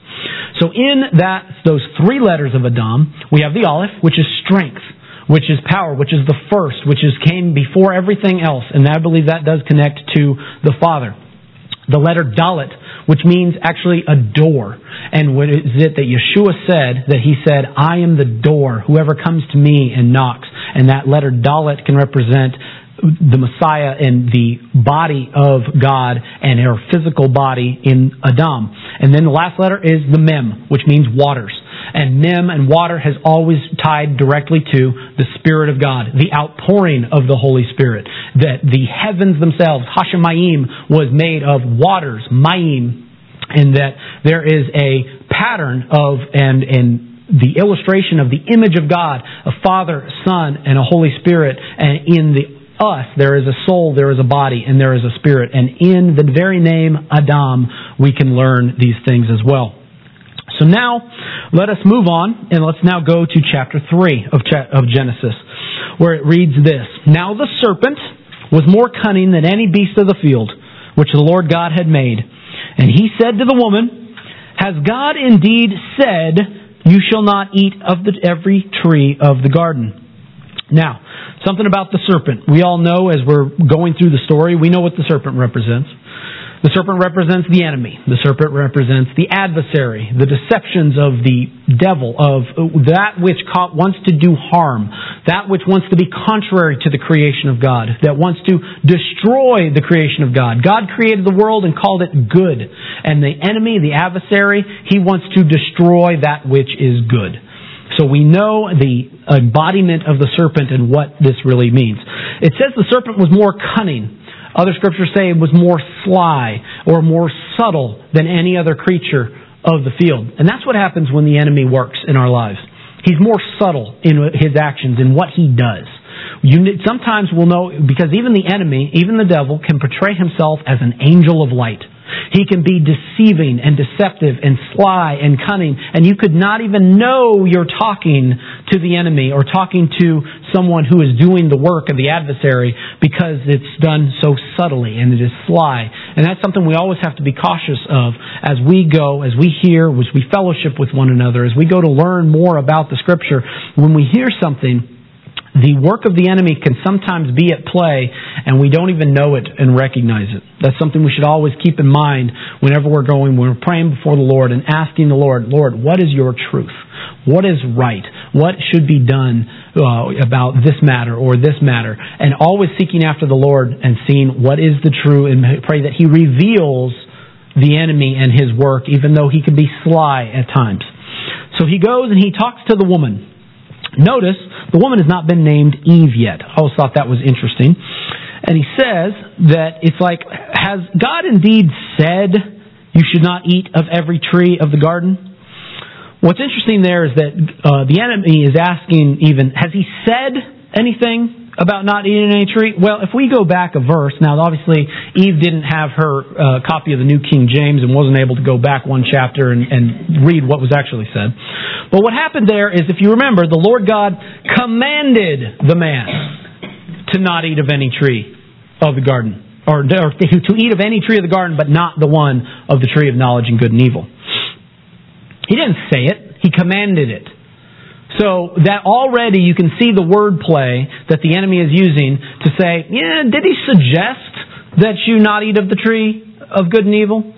So in that, those three letters of Adam, we have the Aleph, which is strength which is power, which is the first, which is came before everything else, and I believe that does connect to the Father the letter Dalet, which means actually a door. And what is it that Yeshua said? That he said, I am the door. Whoever comes to me and knocks. And that letter Dalet can represent the Messiah and the body of God and our physical body in Adam. And then the last letter is the Mem, which means waters and mem and water has always tied directly to the Spirit of God, the outpouring of the Holy Spirit. That the heavens themselves, Hashemayim, was made of waters, Mayim, and that there is a pattern of and and the illustration of the image of God, a Father, Son, and a Holy Spirit, and in the us, there is a soul, there is a body, and there is a spirit. And in the very name Adam, we can learn these things as well. So now, let us move on and let's now go to chapter 3 of, of Genesis, where it reads this Now the serpent was more cunning than any beast of the field which the Lord God had made. And he said to the woman, Has God indeed said, You shall not eat of the, every tree of the garden? Now, something about the serpent. We all know as we're going through the story, we know what the serpent represents. The serpent represents the enemy. The serpent represents the adversary, the deceptions of the devil, of uh, that which wants to do harm, that which wants to be contrary to the creation of God, that wants to destroy the creation of God. God created the world and called it good. And the enemy, the adversary, he wants to destroy that which is good. So we know the embodiment of the serpent and what this really means. It says the serpent was more cunning. Other scriptures say it was more sly or more subtle than any other creature of the field. And that's what happens when the enemy works in our lives. He's more subtle in his actions, in what he does. You, sometimes we'll know, because even the enemy, even the devil, can portray himself as an angel of light. He can be deceiving and deceptive and sly and cunning, and you could not even know you're talking to the enemy or talking to someone who is doing the work of the adversary because it's done so subtly and it is sly. And that's something we always have to be cautious of as we go, as we hear, as we fellowship with one another, as we go to learn more about the scripture. When we hear something, the work of the enemy can sometimes be at play and we don't even know it and recognize it. That's something we should always keep in mind whenever we're going, when we're praying before the Lord and asking the Lord, Lord, what is your truth? What is right? What should be done uh, about this matter or this matter? And always seeking after the Lord and seeing what is the true and pray that He reveals the enemy and his work, even though he can be sly at times. So he goes and he talks to the woman. Notice the woman has not been named Eve yet. I always thought that was interesting. And he says that it's like, has God indeed said you should not eat of every tree of the garden? What's interesting there is that uh, the enemy is asking even, has he said anything about not eating any tree? Well, if we go back a verse, now obviously Eve didn't have her uh, copy of the New King James and wasn't able to go back one chapter and, and read what was actually said. But what happened there is, if you remember, the Lord God commanded the man to not eat of any tree of the garden. Or, or to eat of any tree of the garden, but not the one of the tree of knowledge and good and evil. He didn't say it, he commanded it. So that already you can see the wordplay that the enemy is using to say, yeah, did he suggest that you not eat of the tree of good and evil?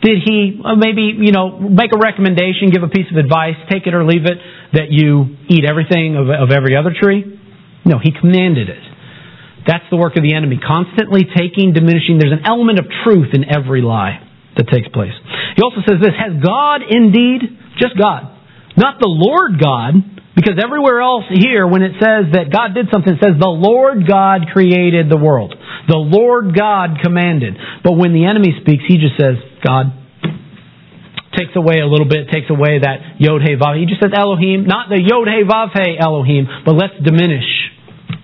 Did he uh, maybe, you know, make a recommendation, give a piece of advice, take it or leave it, that you eat everything of, of every other tree? No, he commanded it. That's the work of the enemy, constantly taking, diminishing. There's an element of truth in every lie that takes place. He also says this Has God indeed, just God, not the Lord God, because everywhere else here, when it says that God did something, it says the Lord God created the world. The Lord God commanded. But when the enemy speaks, he just says, God. Takes away a little bit, takes away that Yod He Vav. He just says Elohim, not the Yod He Vav He Elohim, but let's diminish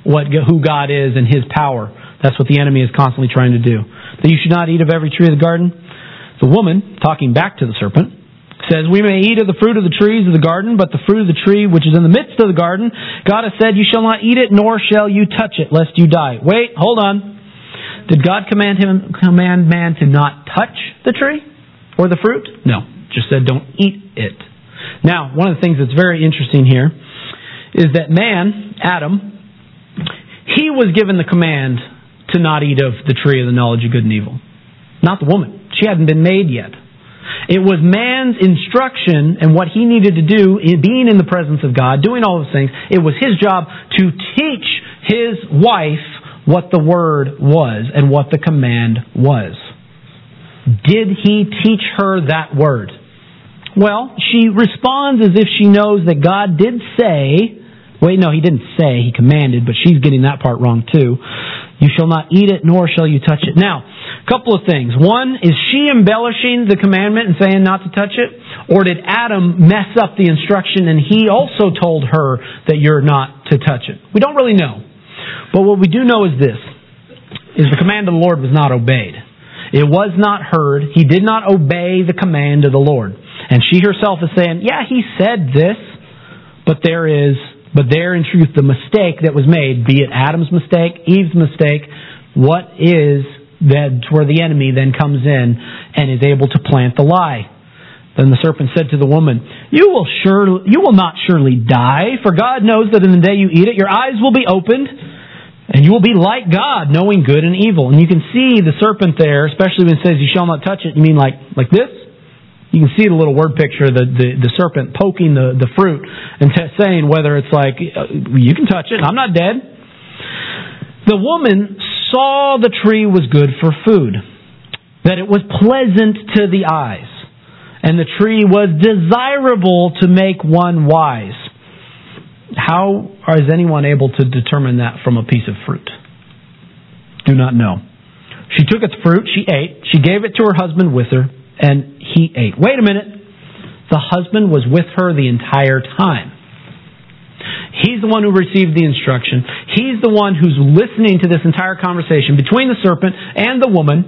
what who God is and His power. That's what the enemy is constantly trying to do. That you should not eat of every tree of the garden. The woman, talking back to the serpent, says, We may eat of the fruit of the trees of the garden, but the fruit of the tree which is in the midst of the garden, God has said, You shall not eat it, nor shall you touch it, lest you die. Wait, hold on. Did God command him command man to not touch the tree or the fruit? No. Just said don't eat it. Now, one of the things that's very interesting here is that man, Adam, he was given the command to not eat of the tree of the knowledge of good and evil. Not the woman. She hadn't been made yet. It was man's instruction and what he needed to do in being in the presence of God, doing all those things. It was his job to teach his wife what the word was and what the command was. Did he teach her that word? Well, she responds as if she knows that God did say, wait, no, he didn't say, he commanded, but she's getting that part wrong too. You shall not eat it, nor shall you touch it. Now, a couple of things. One, is she embellishing the commandment and saying not to touch it? Or did Adam mess up the instruction and he also told her that you're not to touch it? We don't really know. But what we do know is this, is the command of the Lord was not obeyed. It was not heard. He did not obey the command of the Lord. And she herself is saying, yeah, he said this, but there is, but there in truth the mistake that was made, be it Adam's mistake, Eve's mistake, what is that's where the enemy then comes in and is able to plant the lie. Then the serpent said to the woman, You will sure you will not surely die, for God knows that in the day you eat it, your eyes will be opened, And you will be like God, knowing good and evil. And you can see the serpent there, especially when it says, You shall not touch it. You mean like, like this? You can see the little word picture, the, the, the serpent poking the, the fruit and t- saying whether it's like, uh, You can touch it, I'm not dead. The woman saw the tree was good for food, that it was pleasant to the eyes, and the tree was desirable to make one wise. How is anyone able to determine that from a piece of fruit? Do not know. She took its fruit, she ate, she gave it to her husband with her, and he ate. Wait a minute. The husband was with her the entire time. He's the one who received the instruction. He's the one who's listening to this entire conversation between the serpent and the woman,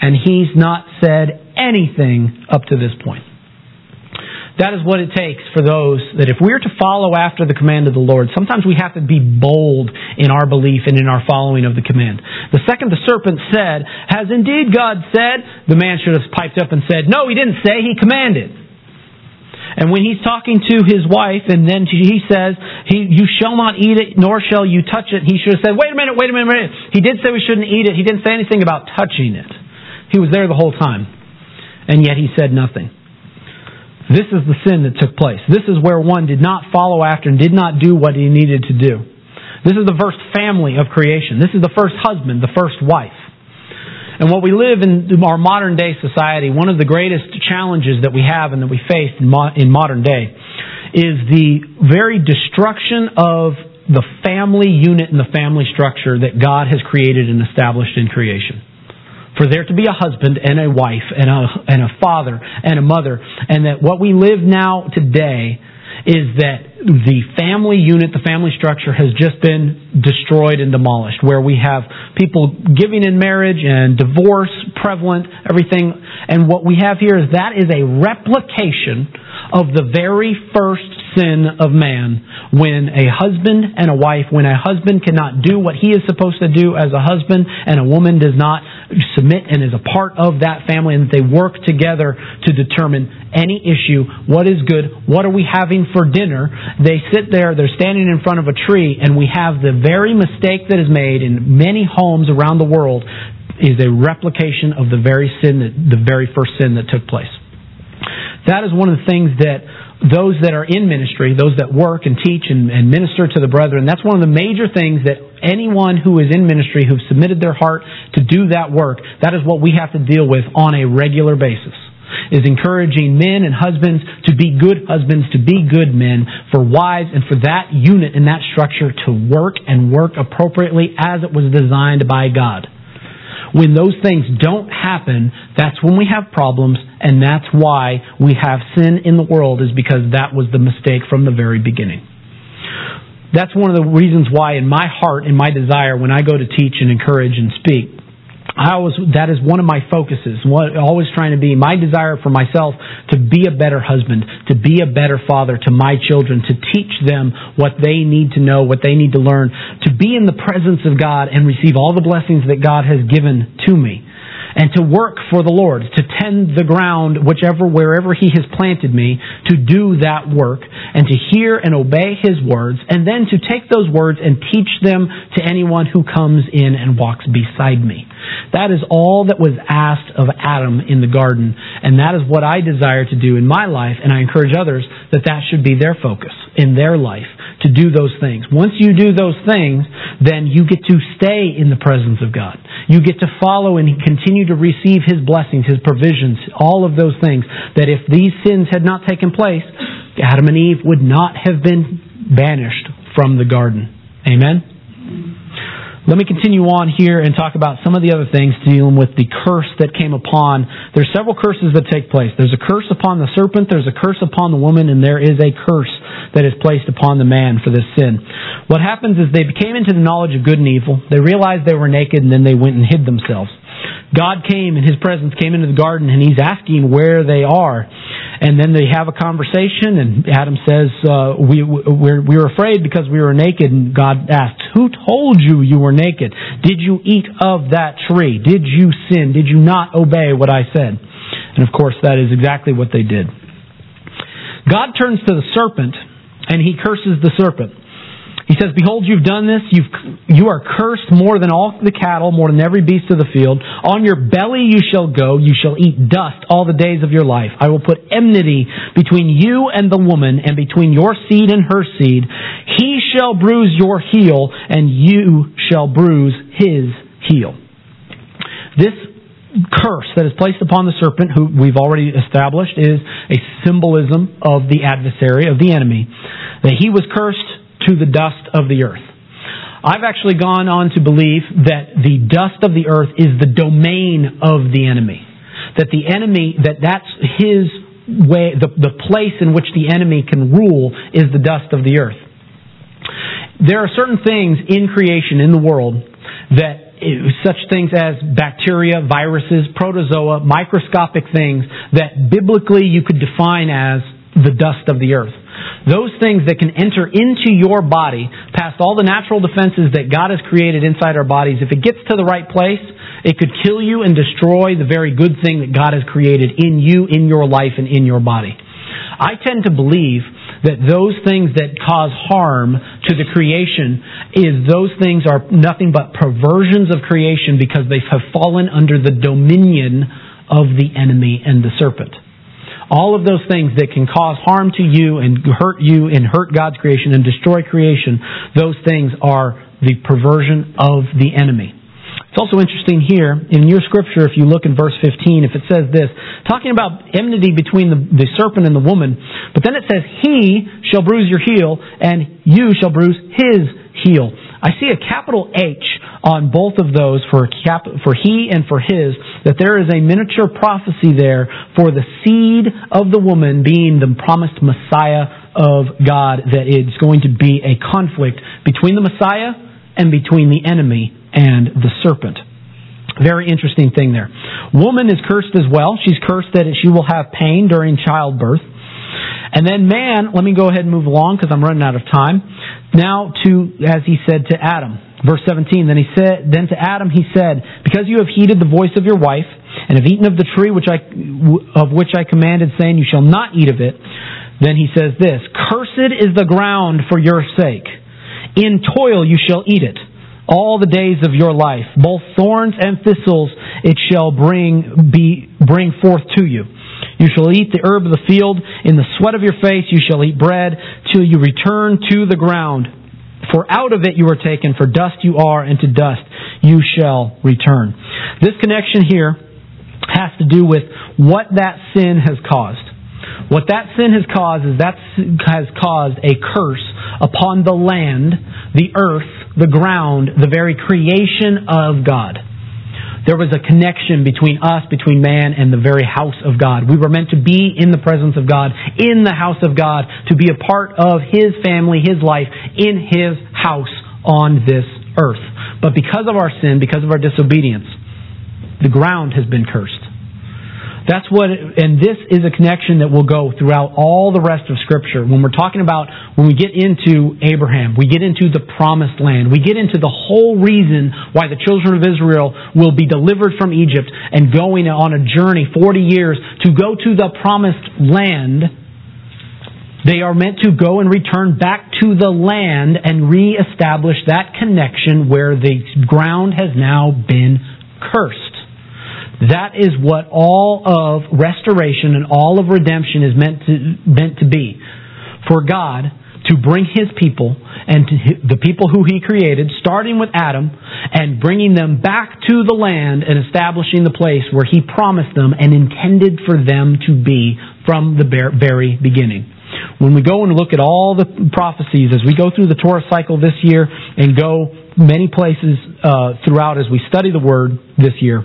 and he's not said anything up to this point. That is what it takes for those that if we're to follow after the command of the Lord, sometimes we have to be bold in our belief and in our following of the command. The second the serpent said, Has indeed God said? The man should have piped up and said, No, he didn't say, he commanded. And when he's talking to his wife, and then he says, he, You shall not eat it, nor shall you touch it, he should have said, Wait a minute, wait a minute, wait a minute. He did say we shouldn't eat it. He didn't say anything about touching it. He was there the whole time. And yet he said nothing. This is the sin that took place. This is where one did not follow after and did not do what he needed to do. This is the first family of creation. This is the first husband, the first wife. And what we live in our modern day society, one of the greatest challenges that we have and that we face in, modern day is the very destruction of the family unit and the family structure that God has created and established in creation for there to be a husband and a wife and a, and a father and a mother, and that what we live now today is that the family unit, the family structure has just been destroyed and demolished, where we have people giving in marriage and divorce prevalent, everything. And what we have here is that is a replication of the very first sin of man when a husband and a wife, when a husband cannot do what he is supposed to do as a husband and a woman does not submit and is a part of that family and they work together to determine any issue, what is good, what are we having for dinner. They sit there, they're standing in front of a tree and we have the very mistake that is made in many homes around the world is a replication of the very sin that, the very first sin that took place. That is one of the things that those that are in ministry, those that work and teach and, and, minister to the brethren, that's one of the major things that anyone who is in ministry who've submitted their heart to do that work, that is what we have to deal with on a regular basis. Is encouraging men and husbands to be good husbands, to be good men, for wives and for that unit and that structure to work and work appropriately as it was designed by God. When those things don't happen, that's when we have problems, and that's why we have sin in the world, is because that was the mistake from the very beginning. That's one of the reasons why, in my heart, in my desire, when I go to teach and encourage and speak, I always, that is one of my focuses. What, always trying to be my desire for myself to be a better husband, to be a better father to my children, to teach them what they need to know, what they need to learn, to be in the presence of God and receive all the blessings that God has given to me and to work for the Lord, to tend the ground whichever wherever he has planted me, to do that work and to hear and obey his words and then to take those words and teach them to anyone who comes in and walks beside me. That is all that was asked of Adam in the garden and that is what I desire to do in my life and I encourage others that that should be their focus in their life to do those things. Once you do those things, then you get to stay in the presence of God. You get to follow and continue to receive His blessings, His provisions, all of those things. That if these sins had not taken place, Adam and Eve would not have been banished from the garden. Amen? Let me continue on here and talk about some of the other things dealing with the curse that came upon. There's several curses that take place. There's a curse upon the serpent, there's a curse upon the woman, and there is a curse that is placed upon the man for this sin. What happens is they came into the knowledge of good and evil. They realized they were naked, and then they went and hid themselves. God came and His presence came into the garden, and He's asking where they are. And then they have a conversation, and Adam says, uh, we, we're, we were afraid because we were naked. And God asks, Who told you you were naked? Did you eat of that tree? Did you sin? Did you not obey what I said? And of course, that is exactly what they did. God turns to the serpent, and he curses the serpent. He says, Behold, you've done this. You've, you are cursed more than all the cattle, more than every beast of the field. On your belly you shall go. You shall eat dust all the days of your life. I will put enmity between you and the woman, and between your seed and her seed. He shall bruise your heel, and you shall bruise his heel. This curse that is placed upon the serpent, who we've already established is a symbolism of the adversary, of the enemy, that he was cursed to the dust of the earth. I've actually gone on to believe that the dust of the earth is the domain of the enemy. That the enemy, that that's his way, the, the place in which the enemy can rule is the dust of the earth. There are certain things in creation, in the world, that such things as bacteria, viruses, protozoa, microscopic things that biblically you could define as the dust of the earth. Those things that can enter into your body, past all the natural defenses that God has created inside our bodies, if it gets to the right place, it could kill you and destroy the very good thing that God has created in you, in your life, and in your body. I tend to believe that those things that cause harm to the creation is those things are nothing but perversions of creation because they have fallen under the dominion of the enemy and the serpent all of those things that can cause harm to you and hurt you and hurt God's creation and destroy creation, those things are the perversion of the enemy. It's also interesting here in your scripture, if you look in verse 15, if it says this, talking about enmity between the, the serpent and the woman, but then it says, He shall bruise your heel, and you shall bruise his heel. I see a capital H on both of those for cap, for he and for his, that there is a miniature prophecy there for the seed of the woman being the promised Messiah of God, that it's going to be a conflict between the Messiah and between the enemy and the serpent. Very interesting thing there. Woman is cursed as well. She's cursed that she will have pain during childbirth. And then man, let me go ahead and move along because I'm running out of time. Now to, as he said to Adam, verse 17, then he said, then to Adam he said, because you have heeded the voice of your wife and have eaten of the tree which I, of which I commanded saying you shall not eat of it, then he says this, cursed is the ground for your sake. In toil you shall eat it all the days of your life. Both thorns and thistles it shall bring, be, bring forth to you. You shall eat the herb of the field. In the sweat of your face you shall eat bread till you return to the ground. For out of it you are taken, for dust you are, and to dust you shall return. This connection here has to do with what that sin has caused. What that sin has caused is that has caused a curse upon the land, the earth, the ground, the very creation of God there was a connection between us, between man, and the very house of God. We were meant to be in the presence of God, in the house of God, to be a part of His family, His life, in His house on this earth. But because of our sin, because of our disobedience, the ground has been cursed. That's what, and this is a connection that will go throughout all the rest of Scripture. When we're talking about, when we get into Abraham, we get into the promised land, we get into the whole reason why the children of Israel will be delivered from Egypt and going on a journey 40 years to go to the promised land. They are meant to go and return back to the land and reestablish that connection where the ground has now been cursed. That is what all of restoration and all of redemption is meant to, meant to be. For God to bring His people and the people who He created, starting with Adam, and bringing them back to the land and establishing the place where He promised them and intended for them to be from the very beginning. When we go and look at all the prophecies as we go through the Torah cycle this year and go many places uh, throughout as we study the Word this year,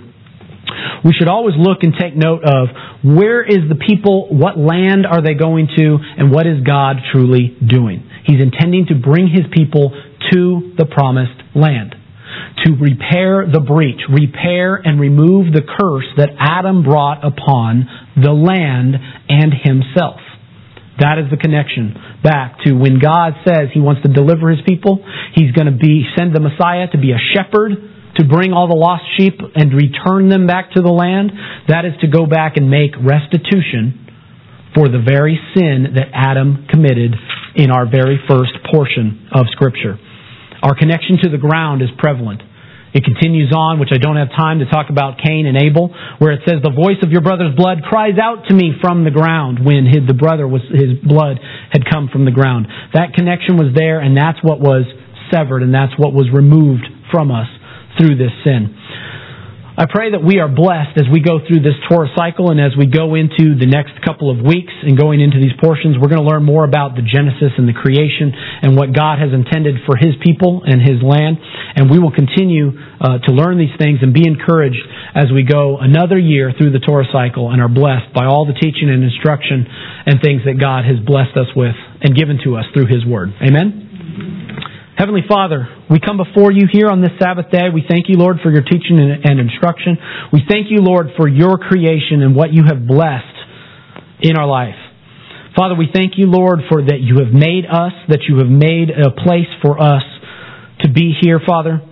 we should always look and take note of where is the people, what land are they going to, and what is God truly doing. He's intending to bring his people to the promised land. To repair the breach, repair and remove the curse that Adam brought upon the land and himself. That is the connection back to when God says He wants to deliver His people. He's going to be send the Messiah to be a shepherd to bring all the lost sheep and return them back to the land. That is to go back and make restitution for the very sin that Adam committed in our very first portion of Scripture. Our connection to the ground is prevalent. It continues on, which I don't have time to talk about Cain and Abel, where it says, The voice of your brother's blood cries out to me from the ground when his, the brother was, his blood had come from the ground. That connection was there, and that's what was severed, and that's what was removed from us through this sin. I pray that we are blessed as we go through this Torah cycle and as we go into the next couple of weeks and going into these portions, we're going to learn more about the Genesis and the creation and what God has intended for His people and His land. And we will continue uh, to learn these things and be encouraged as we go another year through the Torah cycle and are blessed by all the teaching and instruction and things that God has blessed us with and given to us through His Word. Amen? Heavenly Father, we come before you here on this Sabbath day. We thank you, Lord, for your teaching and instruction. We thank you, Lord, for your creation and what you have blessed in our life. Father, we thank you, Lord, for that you have made us, that you have made a place for us to be here, Father.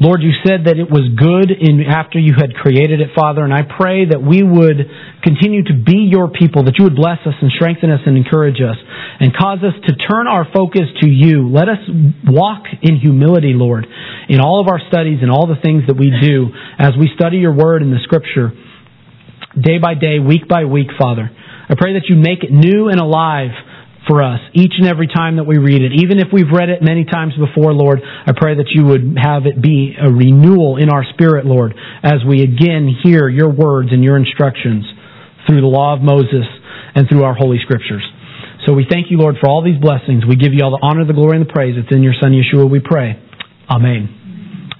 Lord, you said that it was good in, after you had created it, Father, and I pray that we would continue to be your people, that you would bless us and strengthen us and encourage us, and cause us to turn our focus to you. Let us walk in humility, Lord, in all of our studies and all the things that we do as we study your word in the scripture, day by day, week by week, Father. I pray that you make it new and alive for us each and every time that we read it. Even if we've read it many times before, Lord, I pray that you would have it be a renewal in our spirit, Lord, as we again hear your words and your instructions through the law of Moses and through our holy scriptures. So we thank you, Lord, for all these blessings. We give you all the honor, the glory, and the praise. It's in your Son Yeshua we pray. Amen.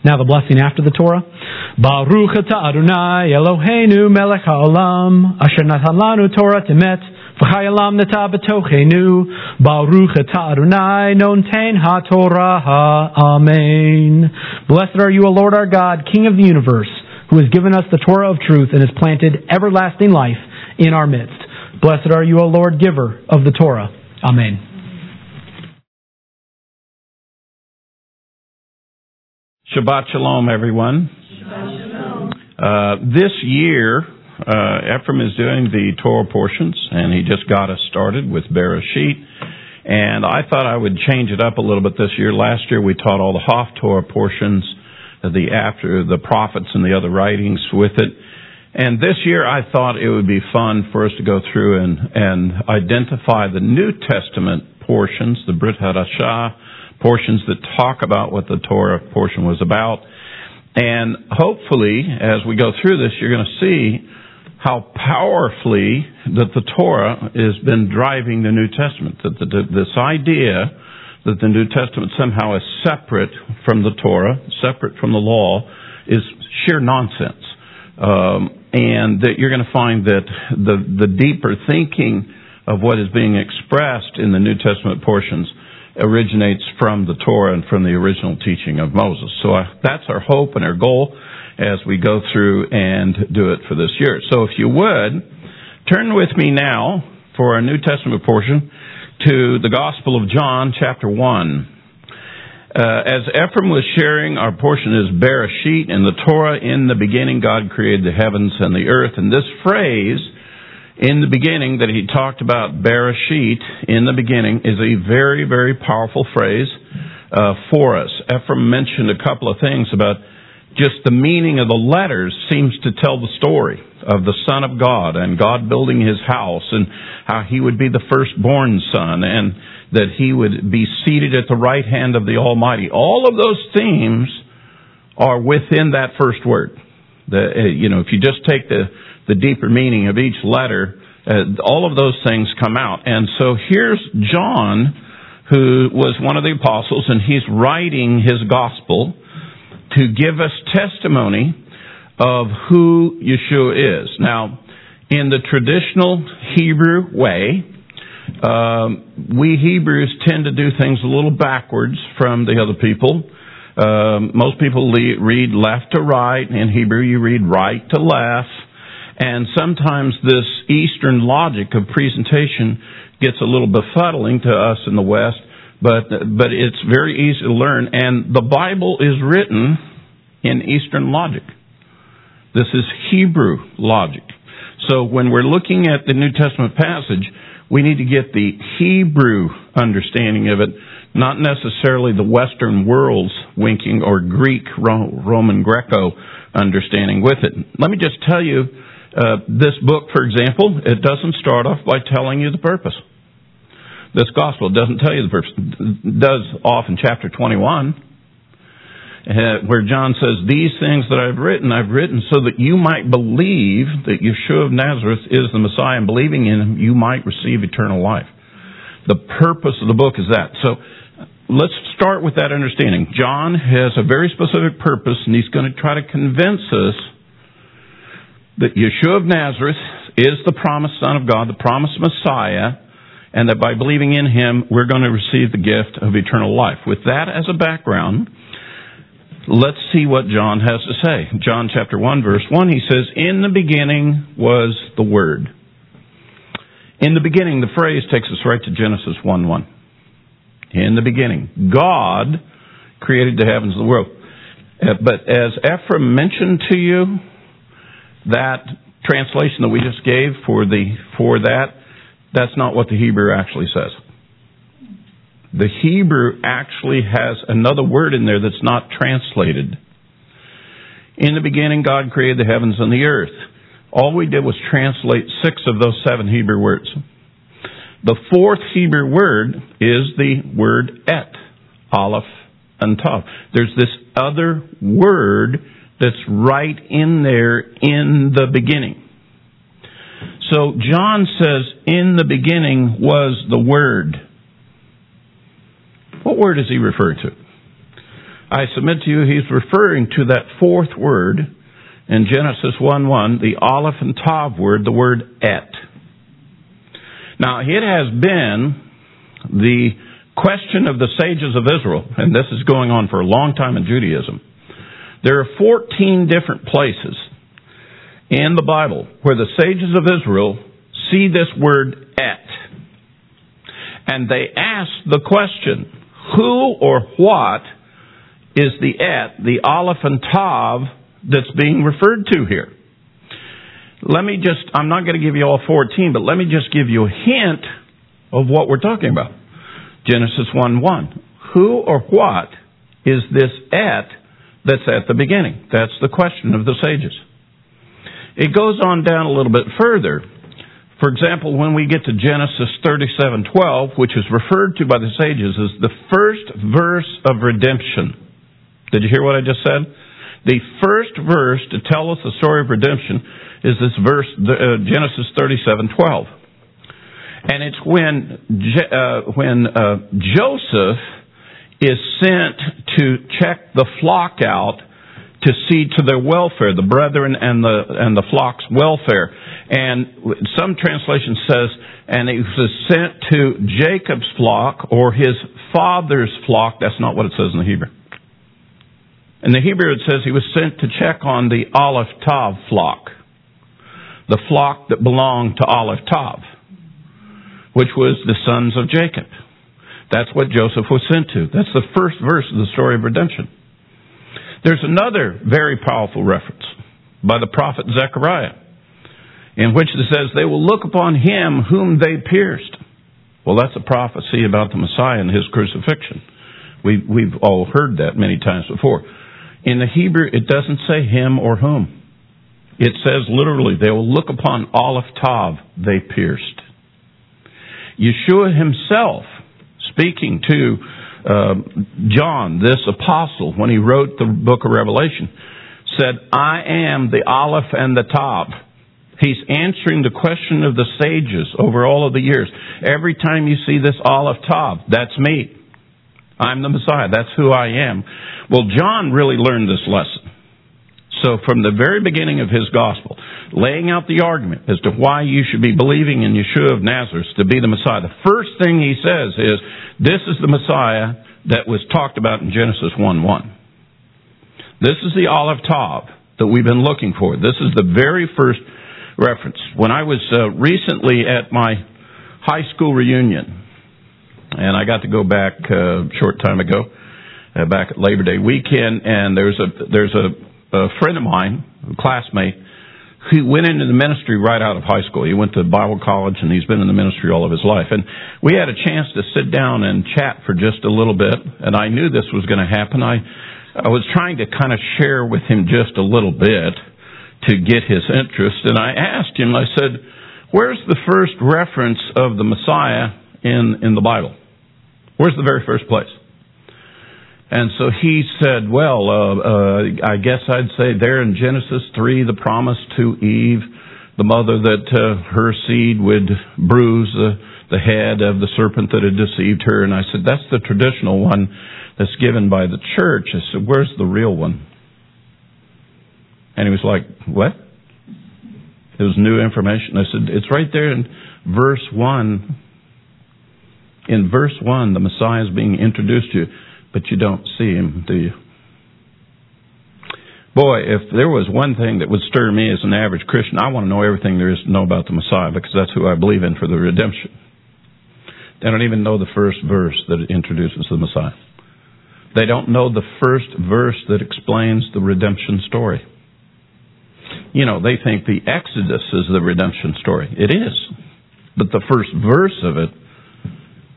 Now the blessing after the Torah. Baruch atah Adonai Eloheinu melech haolam asher natan lanu Torah temet V'chayalam nata b'tochenu, Baruch atah Adonai, noten ha-Torah, Amen. Blessed are you, O Lord our God, King of the universe, who has given us the Torah of truth and has planted everlasting life in our midst. Blessed are you, O Lord, giver of the Torah. Amen. Shabbat Shalom, everyone. Shabbat shalom. Uh, this year, uh, Ephraim is doing the Torah portions, and he just got us started with Bereshit. And I thought I would change it up a little bit this year. Last year we taught all the Haftorah portions, the after the prophets and the other writings with it. And this year I thought it would be fun for us to go through and, and identify the New Testament portions, the Brit Hadashah portions that talk about what the Torah portion was about. And hopefully, as we go through this, you're going to see how powerfully that the Torah has been driving the New Testament. That the, this idea that the New Testament somehow is separate from the Torah, separate from the law, is sheer nonsense. Um, and that you're going to find that the, the deeper thinking of what is being expressed in the New Testament portions originates from the Torah and from the original teaching of Moses. So uh, that's our hope and our goal as we go through and do it for this year. So if you would, turn with me now for our New Testament portion to the Gospel of John, chapter 1. Uh, as Ephraim was sharing, our portion is Bereshit in the Torah. In the beginning, God created the heavens and the earth. And this phrase, in the beginning, that he talked about Bereshit, in the beginning, is a very, very powerful phrase uh, for us. Ephraim mentioned a couple of things about just the meaning of the letters seems to tell the story of the Son of God and God building his house and how he would be the firstborn son and that he would be seated at the right hand of the Almighty. All of those themes are within that first word. The, uh, you know, if you just take the, the deeper meaning of each letter, uh, all of those things come out. And so here's John, who was one of the apostles, and he's writing his gospel to give us testimony of who Yeshua is. Now, in the traditional Hebrew way, um, we Hebrews tend to do things a little backwards from the other people. Um, most people le- read left to right. In Hebrew, you read right to left. And sometimes this Eastern logic of presentation gets a little befuddling to us in the West but but it's very easy to learn. And the Bible is written in Eastern logic. This is Hebrew logic. So when we're looking at the New Testament passage, We need to get the Hebrew understanding of it, not necessarily the Western world's winking or Greek, Roman Greco understanding with it. Let me just tell you, uh, this book, for example, it doesn't start off by telling you the purpose. This gospel doesn't tell you the purpose. It does off in chapter 21 uh, where John says, These things that I've written, I've written so that you might believe that Yeshua of Nazareth is the Messiah, and believing in him, you might receive eternal life. The purpose of the book is that. So let's start with that understanding. John has a very specific purpose, and he's going to try to convince us that Yeshua of Nazareth is the promised Son of God, the promised Messiah, and that by believing in him, we're going to receive the gift of eternal life. With that as a background, Let's see what John has to say. John chapter 1 verse 1, he says, In the beginning was the Word. In the beginning, the phrase takes us right to Genesis 1 1. In the beginning, God created the heavens and the world. Uh, but as Ephraim mentioned to you, that translation that we just gave for the for that, that's not what the Hebrew actually says. The Hebrew actually has another word in there that's not translated. In the beginning, God created the heavens and the earth. All we did was translate six of those seven Hebrew words. The fourth Hebrew word is the word et, aleph, and tav. There's this other word that's right in there in the beginning. So John says, in the beginning was the Word. What word is he referring to? I submit to you he's referring to that fourth word in Genesis 1 1, the Aleph and Tav word, the word et. Now, it has been the question of the sages of Israel, and this is going on for a long time in Judaism. There are 14 different places in the Bible where the sages of Israel see this word et. And they ask the question, who or what is the et, the aleph and tav that's being referred to here. Let me just, I'm not going to give you all 14, but let me just give you a hint of what we're talking about. Genesis 1 1. Who or what is this et that's at the beginning? That's the question of the sages. It goes on down a little bit further for example, when we get to Genesis 37:12, which is referred to by the sages as the first verse of redemption. Did you hear what I just said? The first verse to tell us the story of redemption is this verse, uh, Genesis 37:12, and it's when uh, when uh, Joseph is sent to check the flock out to see to their welfare, the brethren and the and the flock's welfare. And some translation says, and he was sent to Jacob's flock or his father's flock. That's not what it says in the Hebrew. In the Hebrew, it says he was sent to check on the Aleph Tav flock, the flock that belonged to Aleph Tav, which was the sons of Jacob. That's what Joseph was sent to. That's the first verse of the story of redemption. There's another very powerful reference by the prophet Zechariah in which it says, They will look upon him whom they pierced. Well, that's a prophecy about the Messiah and his crucifixion. We, we've all heard that many times before. In the Hebrew, it doesn't say him or whom. It says literally, they will look upon Aleph Tav they pierced. Yeshua himself, speaking to uh, John, this apostle, when he wrote the book of Revelation, said, I am the Aleph and the Tav. He's answering the question of the sages over all of the years. Every time you see this Aleph Tav, that's me. I'm the Messiah. That's who I am. Well, John really learned this lesson. So from the very beginning of his gospel, laying out the argument as to why you should be believing in Yeshua of Nazareth to be the Messiah, the first thing he says is, this is the Messiah that was talked about in Genesis 1 1. This is the Aleph Tav that we've been looking for. This is the very first reference. When I was uh, recently at my high school reunion, and I got to go back uh, a short time ago, uh, back at Labor Day weekend, and there's a there's a, a friend of mine, a classmate, he went into the ministry right out of high school. He went to Bible college and he's been in the ministry all of his life. And we had a chance to sit down and chat for just a little bit. And I knew this was going to happen. I, I was trying to kind of share with him just a little bit to get his interest. And I asked him, I said, where's the first reference of the Messiah in, in the Bible? Where's the very first place? And so he said, well, uh, uh, I guess I'd say there in Genesis 3, the promise to Eve, the mother that uh, her seed would bruise the, the head of the serpent that had deceived her. And I said, that's the traditional one that's given by the church. I said, where's the real one? And he was like, what? It was new information. I said, it's right there in verse 1. In verse 1, the Messiah is being introduced to you but you don't see him, do you? Boy, if there was one thing that would stir me as an average Christian, I want to know everything there is to know about the Messiah because that's who I believe in for the redemption. They don't even know the first verse that introduces the Messiah. They don't know the first verse that explains the redemption story. You know, they think the Exodus is the redemption story. It is. But the first verse of it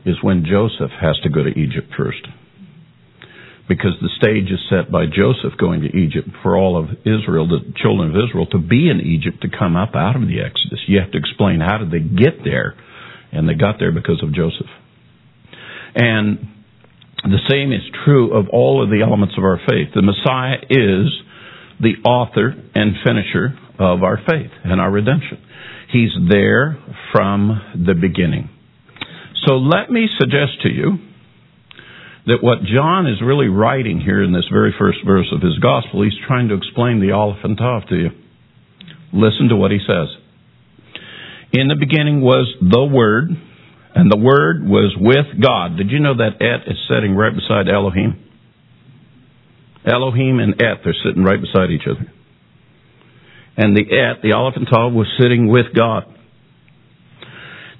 is when Joseph has to go to Egypt first because the stage is set by Joseph going to Egypt for all of Israel, the children of Israel, to be in Egypt to come up out of the Exodus. You have to explain how did they get there, and they got there because of Joseph. And the same is true of all of the elements of our faith. The Messiah is the author and finisher of our faith and our redemption. He's there from the beginning. So let me suggest to you that what John is really writing here in this very first verse of his gospel, he's trying to explain the Aleph and Tav to you. Listen to what he says. In the beginning was the Word, and the Word was with God. Did you know that Et is sitting right beside Elohim? Elohim and Et, they're sitting right beside each other. And the Et, the Aleph and Tav, was sitting with God.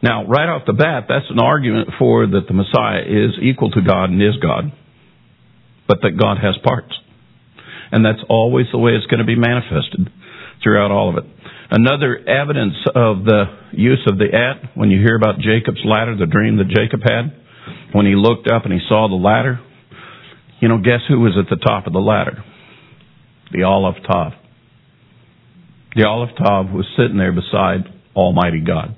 Now, right off the bat, that's an argument for that the Messiah is equal to God and is God, but that God has parts. And that's always the way it's going to be manifested throughout all of it. Another evidence of the use of the et, when you hear about Jacob's ladder, the dream that Jacob had, when he looked up and he saw the ladder, you know, guess who was at the top of the ladder? The Aleph Tav. The Aleph Tav was sitting there beside Almighty God.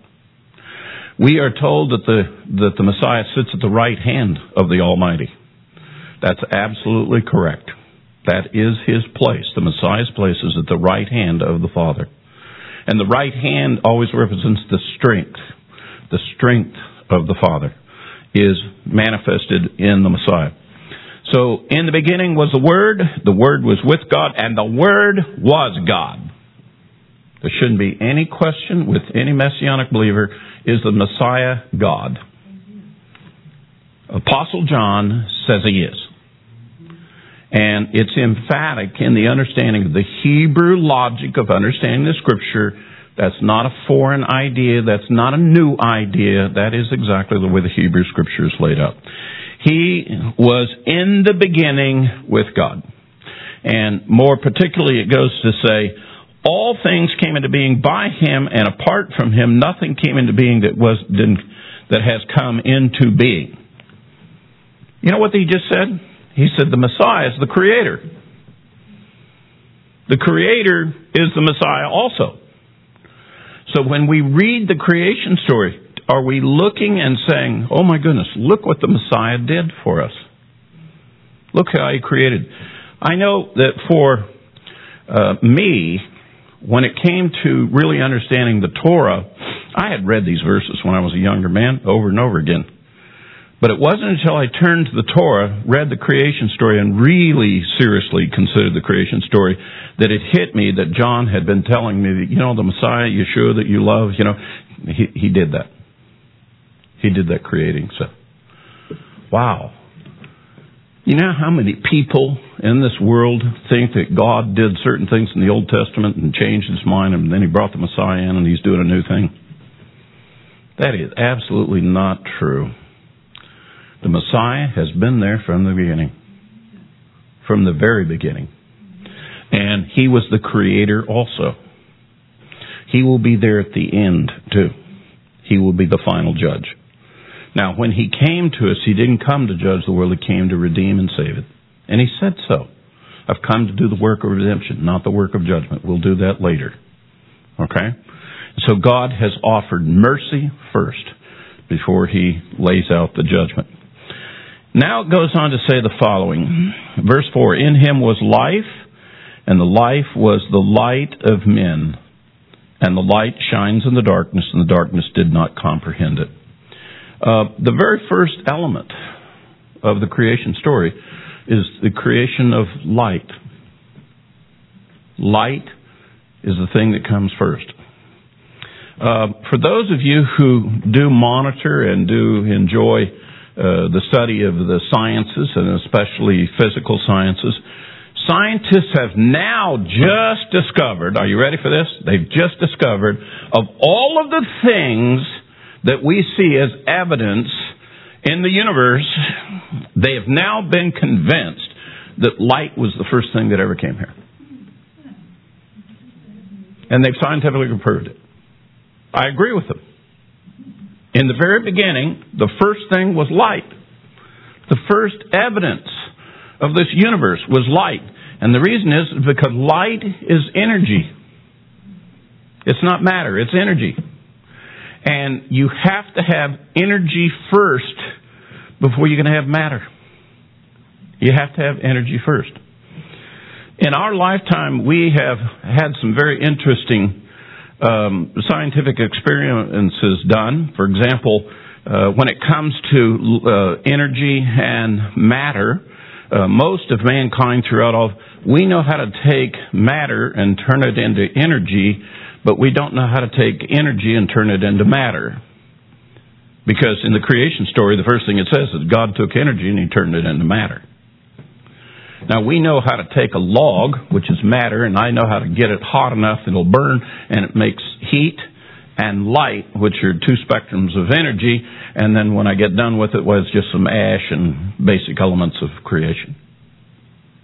We are told that the, that the Messiah sits at the right hand of the Almighty. That's absolutely correct. That is his place. The Messiah's place is at the right hand of the Father. And the right hand always represents the strength. The strength of the Father is manifested in the Messiah. So, in the beginning was the Word, the Word was with God, and the Word was God. There shouldn't be any question with any Messianic believer is the Messiah God? Apostle John says he is. And it's emphatic in the understanding of the Hebrew logic of understanding the Scripture. That's not a foreign idea. That's not a new idea. That is exactly the way the Hebrew Scripture is laid out. He was in the beginning with God. And more particularly, it goes to say, all things came into being by him, and apart from him, nothing came into being that was that has come into being. You know what he just said? He said the Messiah is the creator. The creator is the Messiah also. So when we read the creation story, are we looking and saying, oh my goodness, look what the Messiah did for us? Look how he created. I know that for uh, me, when it came to really understanding the Torah, I had read these verses when I was a younger man over and over again. But it wasn't until I turned to the Torah, read the creation story, and really seriously considered the creation story that it hit me that John had been telling me that, you know, the Messiah, Yeshua that you love, you know, he, he did that. He did that creating. So, wow. You know how many people in this world think that God did certain things in the Old Testament and changed his mind and then he brought the Messiah in and he's doing a new thing? That is absolutely not true. The Messiah has been there from the beginning. From the very beginning. And he was the creator also. He will be there at the end, too. He will be the final judge. Now, when he came to us, he didn't come to judge the world, he came to redeem and save it. And he said so. I've come to do the work of redemption, not the work of judgment. We'll do that later. Okay? So God has offered mercy first before he lays out the judgment. Now it goes on to say the following. Verse 4 In him was life, and the life was the light of men. And the light shines in the darkness, and the darkness did not comprehend it. Uh, the very first element of the creation story is the creation of light. Light is the thing that comes first. Uh, for those of you who do monitor and do enjoy uh, the study of the sciences and especially physical sciences, scientists have now just discovered, are you ready for this? They've just discovered of all of the things that we see as evidence in the universe, they have now been convinced that light was the first thing that ever came here. And they've scientifically proved it. I agree with them. In the very beginning, the first thing was light. The first evidence of this universe was light. And the reason is because light is energy. It's not matter, it's energy. And you have to have energy first before you're going to have matter. You have to have energy first. In our lifetime, we have had some very interesting um, scientific experiences done. For example, uh, when it comes to uh, energy and matter, uh, most of mankind throughout all, we know how to take matter and turn it into energy but we don't know how to take energy and turn it into matter. Because in the creation story, the first thing it says is God took energy and he turned it into matter. Now we know how to take a log, which is matter, and I know how to get it hot enough it'll burn, and it makes heat and light, which are two spectrums of energy, and then when I get done with it, well, it's just some ash and basic elements of creation.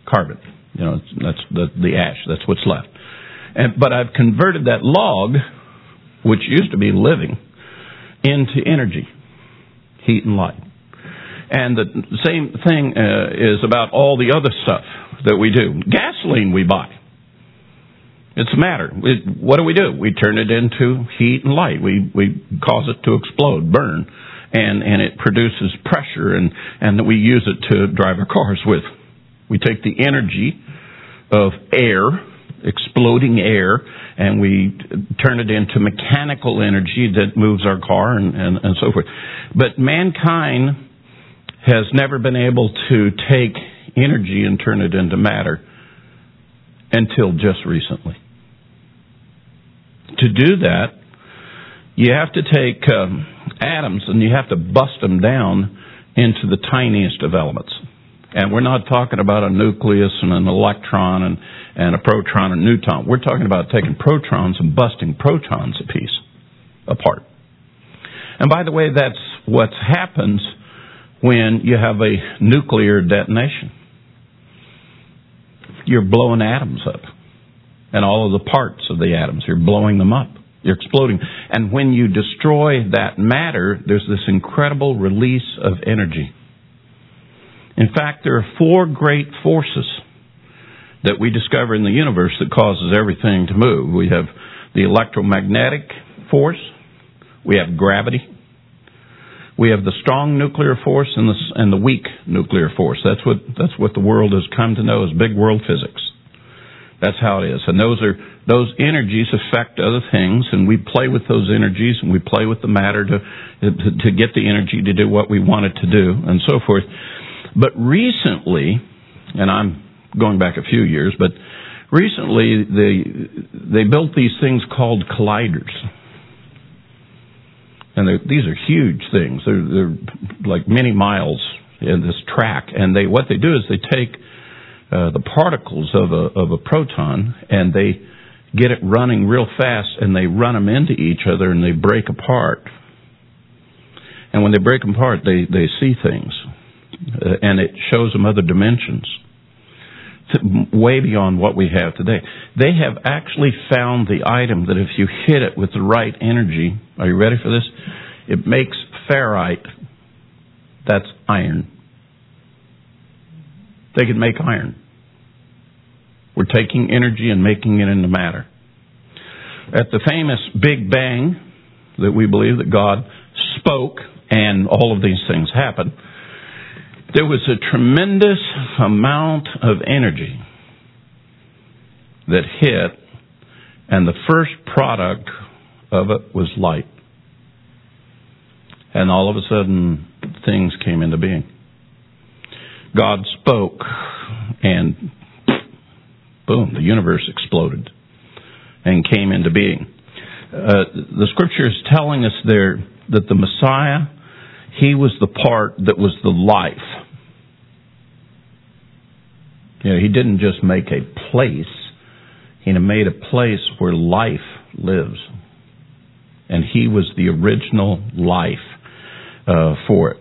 Carbon. You know, that's the, the ash. That's what's left. And, but I've converted that log, which used to be living, into energy, heat and light. And the same thing uh, is about all the other stuff that we do. Gasoline we buy. It's matter. What do we do? We turn it into heat and light. We we cause it to explode, burn, and and it produces pressure, and and we use it to drive our cars with. We take the energy of air exploding air and we turn it into mechanical energy that moves our car and, and, and so forth. But mankind has never been able to take energy and turn it into matter until just recently. To do that, you have to take um, atoms and you have to bust them down into the tiniest of elements. And we're not talking about a nucleus and an electron and, and a proton and neutron. We're talking about taking protons and busting protons a piece apart. And by the way, that's what happens when you have a nuclear detonation. You're blowing atoms up. And all of the parts of the atoms, you're blowing them up. You're exploding. And when you destroy that matter, there's this incredible release of energy. In fact, there are four great forces that we discover in the universe that causes everything to move. We have the electromagnetic force, we have gravity, we have the strong nuclear force and the, and the weak nuclear force. That's what, that's what the world has come to know as big world physics. That's how it is. And those are, those energies affect other things and we play with those energies and we play with the matter to, to, to get the energy to do what we want it to do and so forth. But recently, and I'm going back a few years, but recently they they built these things called colliders, and these are huge things. They're, they're like many miles in this track, and they what they do is they take uh, the particles of a of a proton and they get it running real fast, and they run them into each other, and they break apart. And when they break them apart, they they see things uh, and it shows them other dimensions. way beyond what we have today. They have actually found the item that if you hit it with the right energy, are you ready for this? It makes ferrite. That's iron. They can make iron. We're taking energy and making it into matter. At the famous Big Bang that we believe that God spoke and all of these things happened, there was a tremendous amount of energy that hit, and the first product of it was light. And all of a sudden, things came into being. God spoke, and boom, the universe exploded and came into being. Uh, the scripture is telling us there that the Messiah, he was the part that was the life. You know, he didn't just make a place, he made a place where life lives. And he was the original life uh, for it.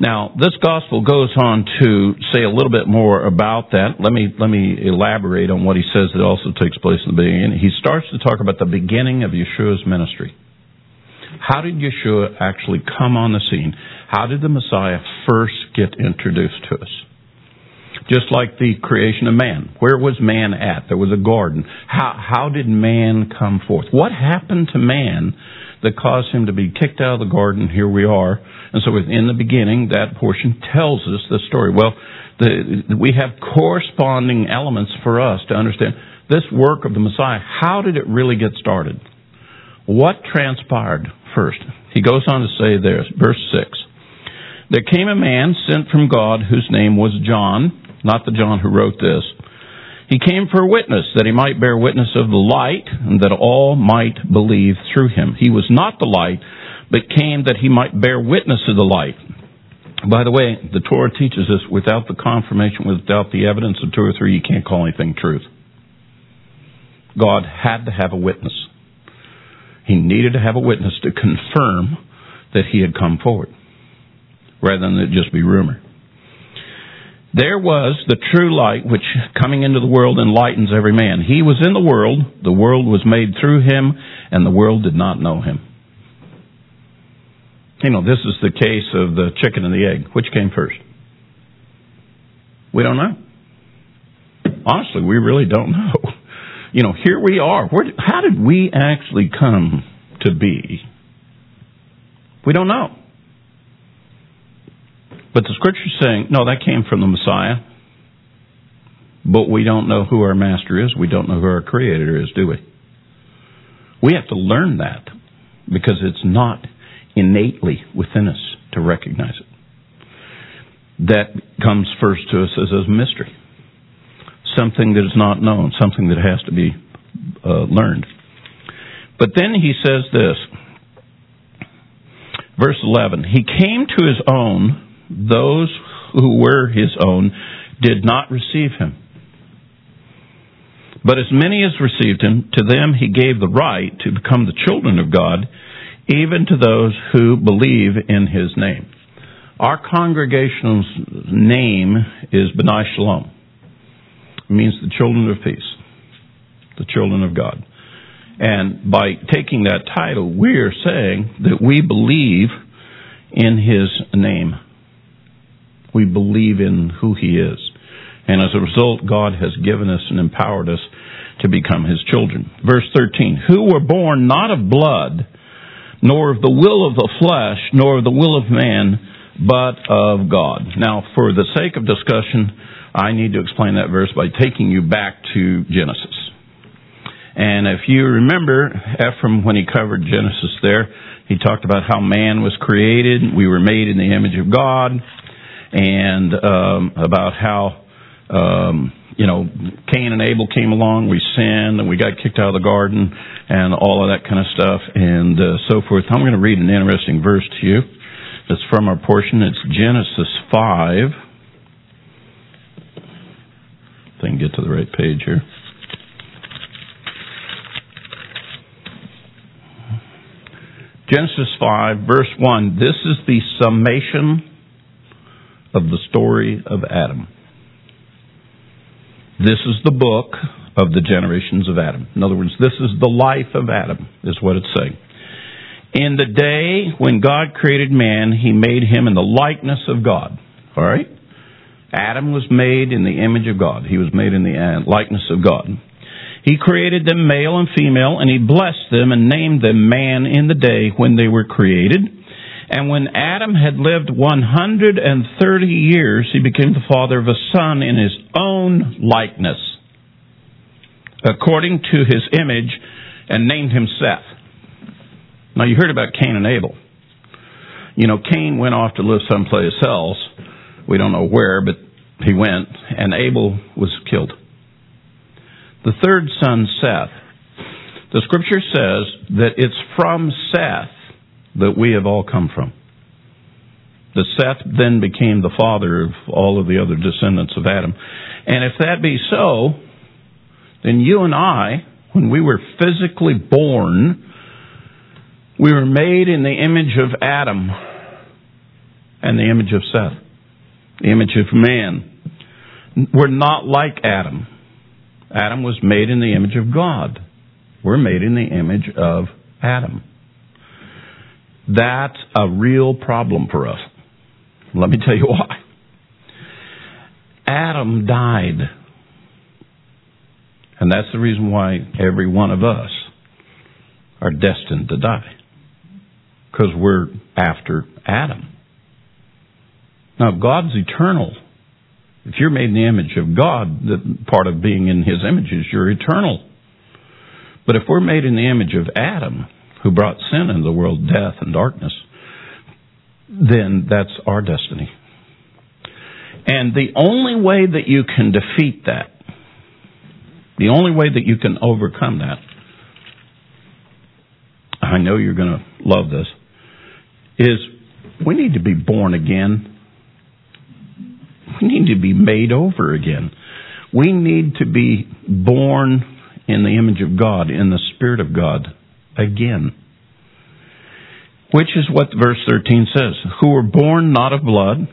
Now, this gospel goes on to say a little bit more about that. Let me let me elaborate on what he says that also takes place in the beginning. He starts to talk about the beginning of Yeshua's ministry. How did Yeshua actually come on the scene? How did the Messiah first get introduced to us? Just like the creation of man. Where was man at? There was a garden. How, how did man come forth? What happened to man that caused him to be kicked out of the garden? Here we are. And so in the beginning, that portion tells us the story. Well, the, we have corresponding elements for us to understand this work of the Messiah. How did it really get started? What transpired first? He goes on to say there, verse 6. There came a man sent from God whose name was John not the John who wrote this. He came for a witness, that he might bear witness of the light, and that all might believe through him. He was not the light, but came that he might bear witness of the light. By the way, the Torah teaches us without the confirmation, without the evidence of two or three, you can't call anything truth. God had to have a witness. He needed to have a witness to confirm that he had come forward, rather than it just be rumor. There was the true light which coming into the world enlightens every man. He was in the world, the world was made through him, and the world did not know him. You know, this is the case of the chicken and the egg. Which came first? We don't know. Honestly, we really don't <laughs> know. You know, here we are. Where, how did we actually come to be? We don't know. But the scripture's saying, no, that came from the Messiah. But we don't know who our master is. We don't know who our creator is, do we? We have to learn that because it's not innately within us to recognize it. That comes first to us as a mystery. Something that is not known, something that has to be uh, learned. But then he says this, verse 11, He came to his own, those who were his own did not receive him. But as many as received him, to them he gave the right to become the children of God, even to those who believe in his name. Our congregation's name is B'nai Shalom. Means the children of peace, the children of God. And by taking that title, we are saying that we believe in his name. We believe in who He is. And as a result, God has given us and empowered us to become His children. Verse 13, who were born not of blood, nor of the will of the flesh, nor of the will of man, but of God. Now, for the sake of discussion, I need to explain that verse by taking you back to Genesis. And if you remember, Ephraim, when he covered Genesis there, he talked about how man was created, we were made in the image of God, and um, about how, um, you know, Cain and Abel came along, we sinned, and we got kicked out of the garden, and all of that kind of stuff, and uh, so forth. I'm going to read an interesting verse to you It's from our portion. It's Genesis 5 I can get to the right page here. Genesis 5, verse 1. This is the summation of the story of Adam. This is the book of the generations of Adam. In other words, this is the life of Adam, is what it's saying. In the day when God created man, he made him in the likeness of God. All right? Adam was made in the image of God. He was made in the uh, likeness of God. He created them male and female, and he blessed them and named them man in the day when they were created. And when Adam had lived 130 years, he became the father of a son in his own likeness, according to his image, and named him Seth. Now, you heard about Cain and Abel. You know, Cain went off to live someplace else. We don't know where, but he went, and Abel was killed. The third son, Seth, the scripture says that it's from Seth that we have all come from. The Seth then became the father of all of the other descendants of Adam. And if that be so, then you and I, when we were physically born, we were made in the image of Adam and the image of Seth, the image of man. We're not like Adam. Adam was made in the image of God. We're made in the image of Adam. That's a real problem for us. Let me tell you why. Adam died. And that's the reason why every one of us are destined to die because we're after Adam. Now, God's eternal. If you're made in the image of God, the part of being in His image is you're eternal. But if we're made in the image of Adam, who brought sin into the world, death and darkness, then that's our destiny. And the only way that you can defeat that, the only way that you can overcome that, I know you're going to love this, is we need to be born again. Need to be made over again. We need to be born in the image of God, in the Spirit of God, again. Which is what verse 13 says Who were born not of blood,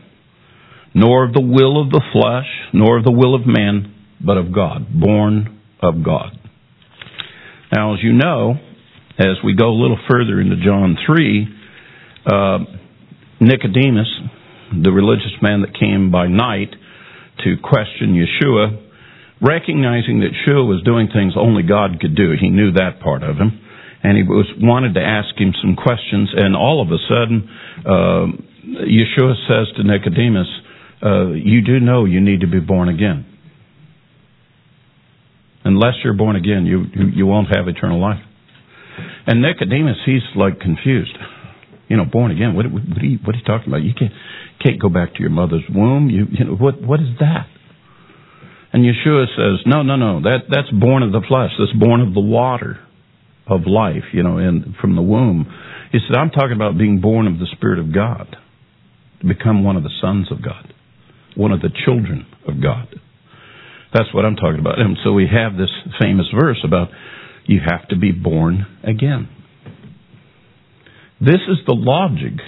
nor of the will of the flesh, nor of the will of man, but of God. Born of God. Now, as you know, as we go a little further into John 3, uh, Nicodemus, the religious man that came by night to question Yeshua, recognizing that Yeshua was doing things only God could do, he knew that part of him, and he was wanted to ask him some questions. And all of a sudden, uh, Yeshua says to Nicodemus, uh, "You do know you need to be born again. Unless you're born again, you you, you won't have eternal life." And Nicodemus, he's like confused you know, born again. What, what, are you, what are you talking about? You can't, can't go back to your mother's womb. You, you know, what, what is that? And Yeshua says, no, no, no, that, that's born of the flesh. That's born of the water of life, you know, and from the womb. He said, I'm talking about being born of the Spirit of God, to become one of the sons of God, one of the children of God. That's what I'm talking about. And so we have this famous verse about you have to be born again. This is the logic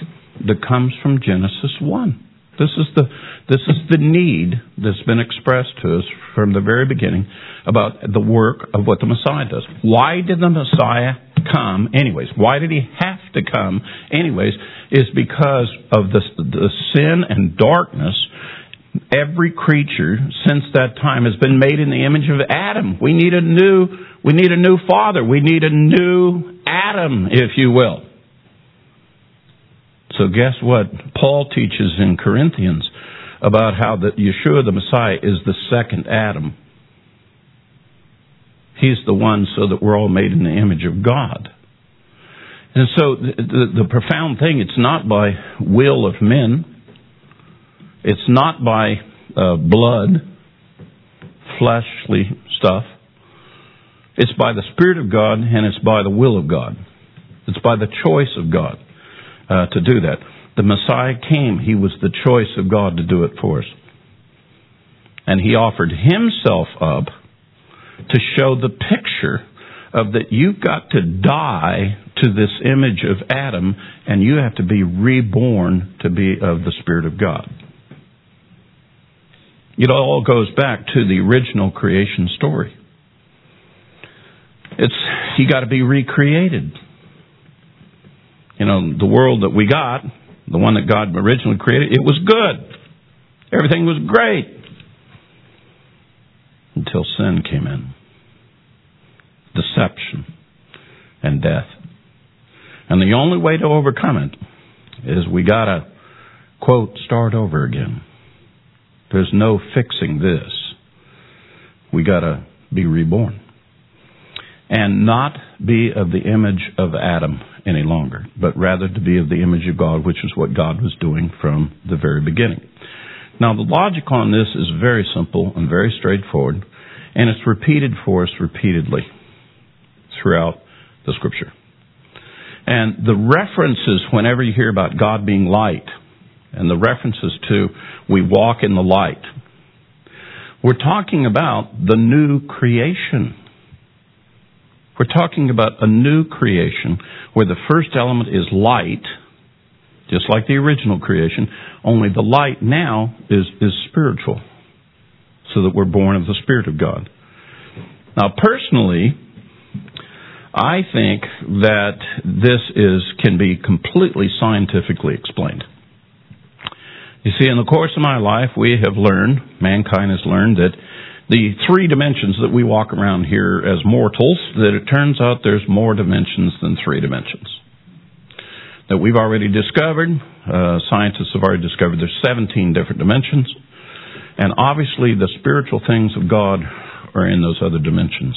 that comes from Genesis 1. This is the this is the need that's been expressed to us from the very beginning about the work of what the Messiah does. Why did the Messiah come anyways? Why did he have to come anyways? Is because of the the sin and darkness every creature since that time has been made in the image of Adam. We need a new we need a new father. We need a new Adam, if you will. So guess what? Paul teaches in Corinthians about how that Yeshua the Messiah is the second Adam. He's the one so that we're all made in the image of God. And so the, the, the profound thing, it's not by will of men. It's not by uh, blood, fleshly stuff. It's by the Spirit of God and it's by the will of God. It's by the choice of God uh, to do that. The Messiah came. He was the choice of God to do it for us. And he offered himself up to show the picture of that you've got to die to this image of Adam and you have to be reborn to be of the Spirit of God. It all goes back to the original creation story. It's you got to be recreated. You know, the world that we got, the one that God originally created, it was good. Everything was great until sin came in. Deception and death. And the only way to overcome it is we gotta, quote, start over again. There's no fixing this. We gotta be reborn. And not be of the image of Adam any longer, but rather to be of the image of God, which is what God was doing from the very beginning. Now, the logic on this is very simple and very straightforward, and it's repeated for us repeatedly throughout the scripture. And the references, whenever you hear about God being light, and the references to we walk in the light, we're talking about the new creation. We're talking about a new creation where the first element is light, just like the original creation, only the light now is, is spiritual, so that we're born of the Spirit of God. Now, personally, I think that this is can be completely scientifically explained. You see, in the course of my life, we have learned, mankind has learned that the three dimensions that we walk around here as mortals, that it turns out there's more dimensions than three dimensions. That we've already discovered, uh, scientists have already discovered there's 17 different dimensions, and obviously the spiritual things of God are in those other dimensions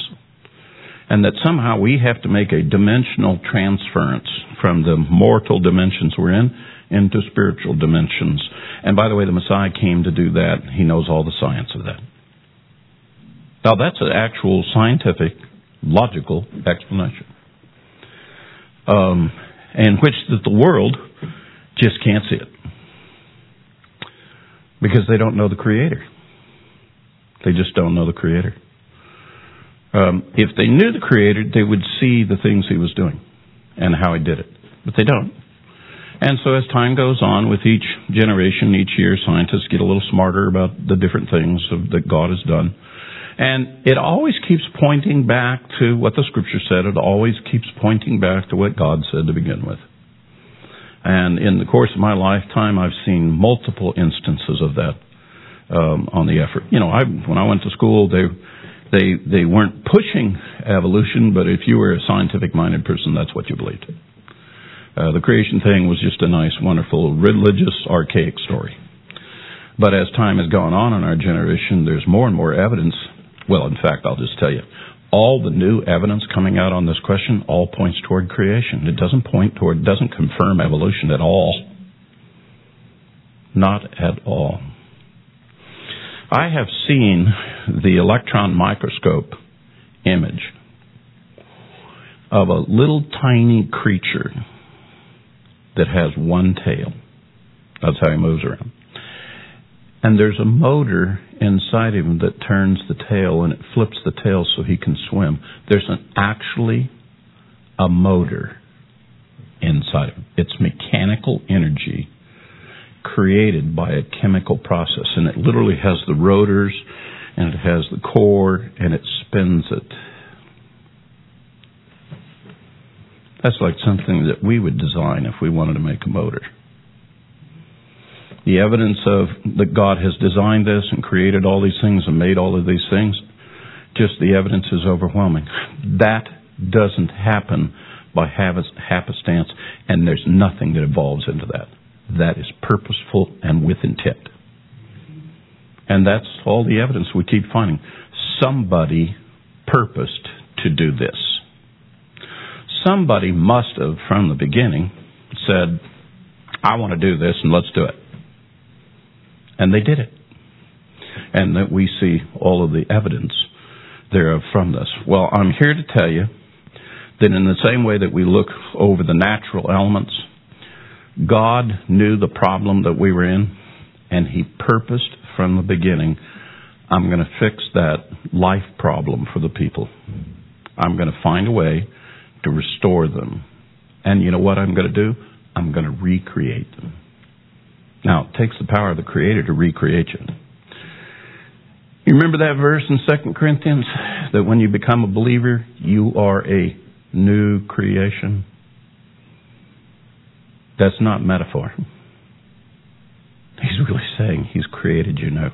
and that somehow we have to make a dimensional transference from the mortal dimensions we're in into spiritual dimensions. And by the way, the Messiah came to do that. He knows all the science of that. Now that's an actual scientific, logical explanation. Um, in which that the world just can't see it. Because they don't know the Creator. They just don't know the Creator. Um, if they knew the Creator, they would see the things He was doing and how He did it. But they don't. And so as time goes on with each generation, each year, scientists get a little smarter about the different things that God has done. And it always keeps pointing back to what the scripture said. It always keeps pointing back to what God said to begin with. And in the course of my lifetime, I've seen multiple instances of that um, on the effort. You know, I when I went to school, they they they weren't pushing evolution, but if you were a scientific minded person, that's what you believed. Uh, the creation thing was just a nice, wonderful, religious, archaic story. But as time has gone on in our generation, there's more and more evidence. Well, in fact, I'll just tell you, all the new evidence coming out on this question all points toward creation. It doesn't point toward, doesn't confirm evolution at all. Not at all. I have seen the electron microscope image of a little tiny creature that has one tail. That's how he moves around. And there's a motor inside him that turns the tail and it flips the tail so he can swim. There's an actually a motor inside him. It's mechanical energy created by a chemical process. And it literally has the rotors and it has the core and it spins it. That's like something that we would design if we wanted to make a motor. The evidence of that God has designed this and created all these things and made all of these things, just the evidence is overwhelming. That doesn't happen by happenstance, and there's nothing that evolves into that that is purposeful and with intent. And that's all the evidence we keep finding. Somebody purposed to do this. Somebody must have, from the beginning, said, I want to do this and let's do it. And they did it. And that we see all of the evidence thereof from this. Well, I'm here to tell you that in the same way that we look over the natural elements God knew the problem that we were in, and He purposed from the beginning, I'm going to fix that life problem for the people. I'm going to find a way to restore them. And you know what I'm going to do? I'm going to recreate them. Now, it takes the power of the Creator to recreate you. You remember that verse in 2 Corinthians? That when you become a believer, you are a new creation? That's not metaphor. He's really saying He's created you new.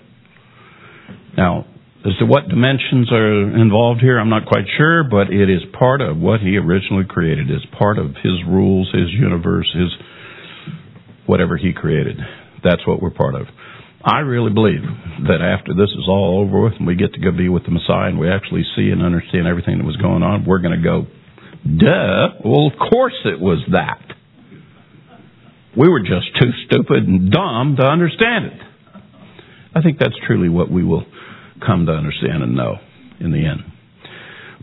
Now, as to what dimensions are involved here, I'm not quite sure, but it is part of what He originally created. It's part of His rules, His universe, His whatever He created. That's what we're part of. I really believe that after this is all over with and we get to go be with the Messiah and we actually see and understand everything that was going on, we're going to go, duh. Well, of course it was that. We were just too stupid and dumb to understand it. I think that's truly what we will come to understand and know in the end.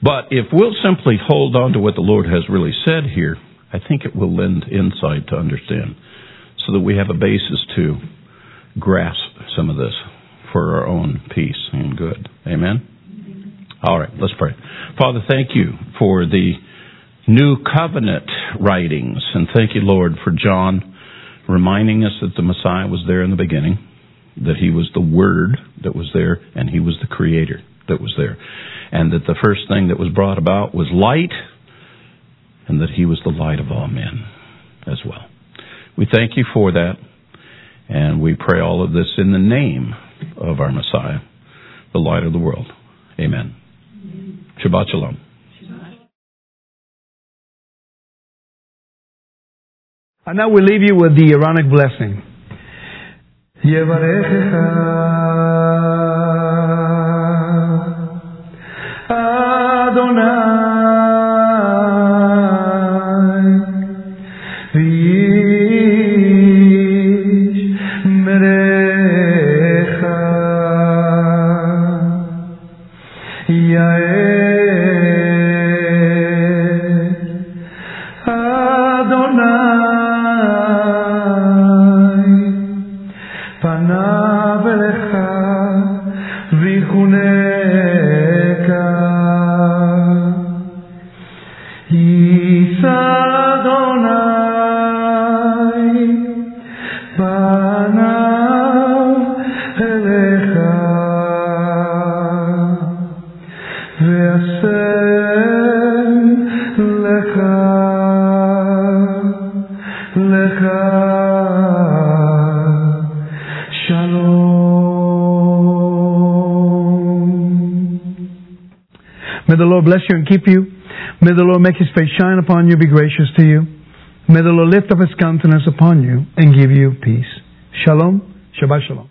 But if we'll simply hold on to what the Lord has really said here, I think it will lend insight to understand so that we have a basis to grasp some of this for our own peace and good. Amen? All right, let's pray. Father, thank you for the new covenant writings, and thank you, Lord, for John reminding us that the Messiah was there in the beginning, that he was the Word that was there, and he was the Creator that was there, and that the first thing that was brought about was light, and that he was the light of all men as well. We thank you for that. And we pray all of this in the name of our Messiah, the light of the world. Amen. Shabbat Shalom. And now we leave you with the Aaronic blessing. May keep you. May the Lord make his face shine upon you, be gracious to you. May the Lord lift up his countenance upon you and give you peace. Shalom. Shabbat shalom.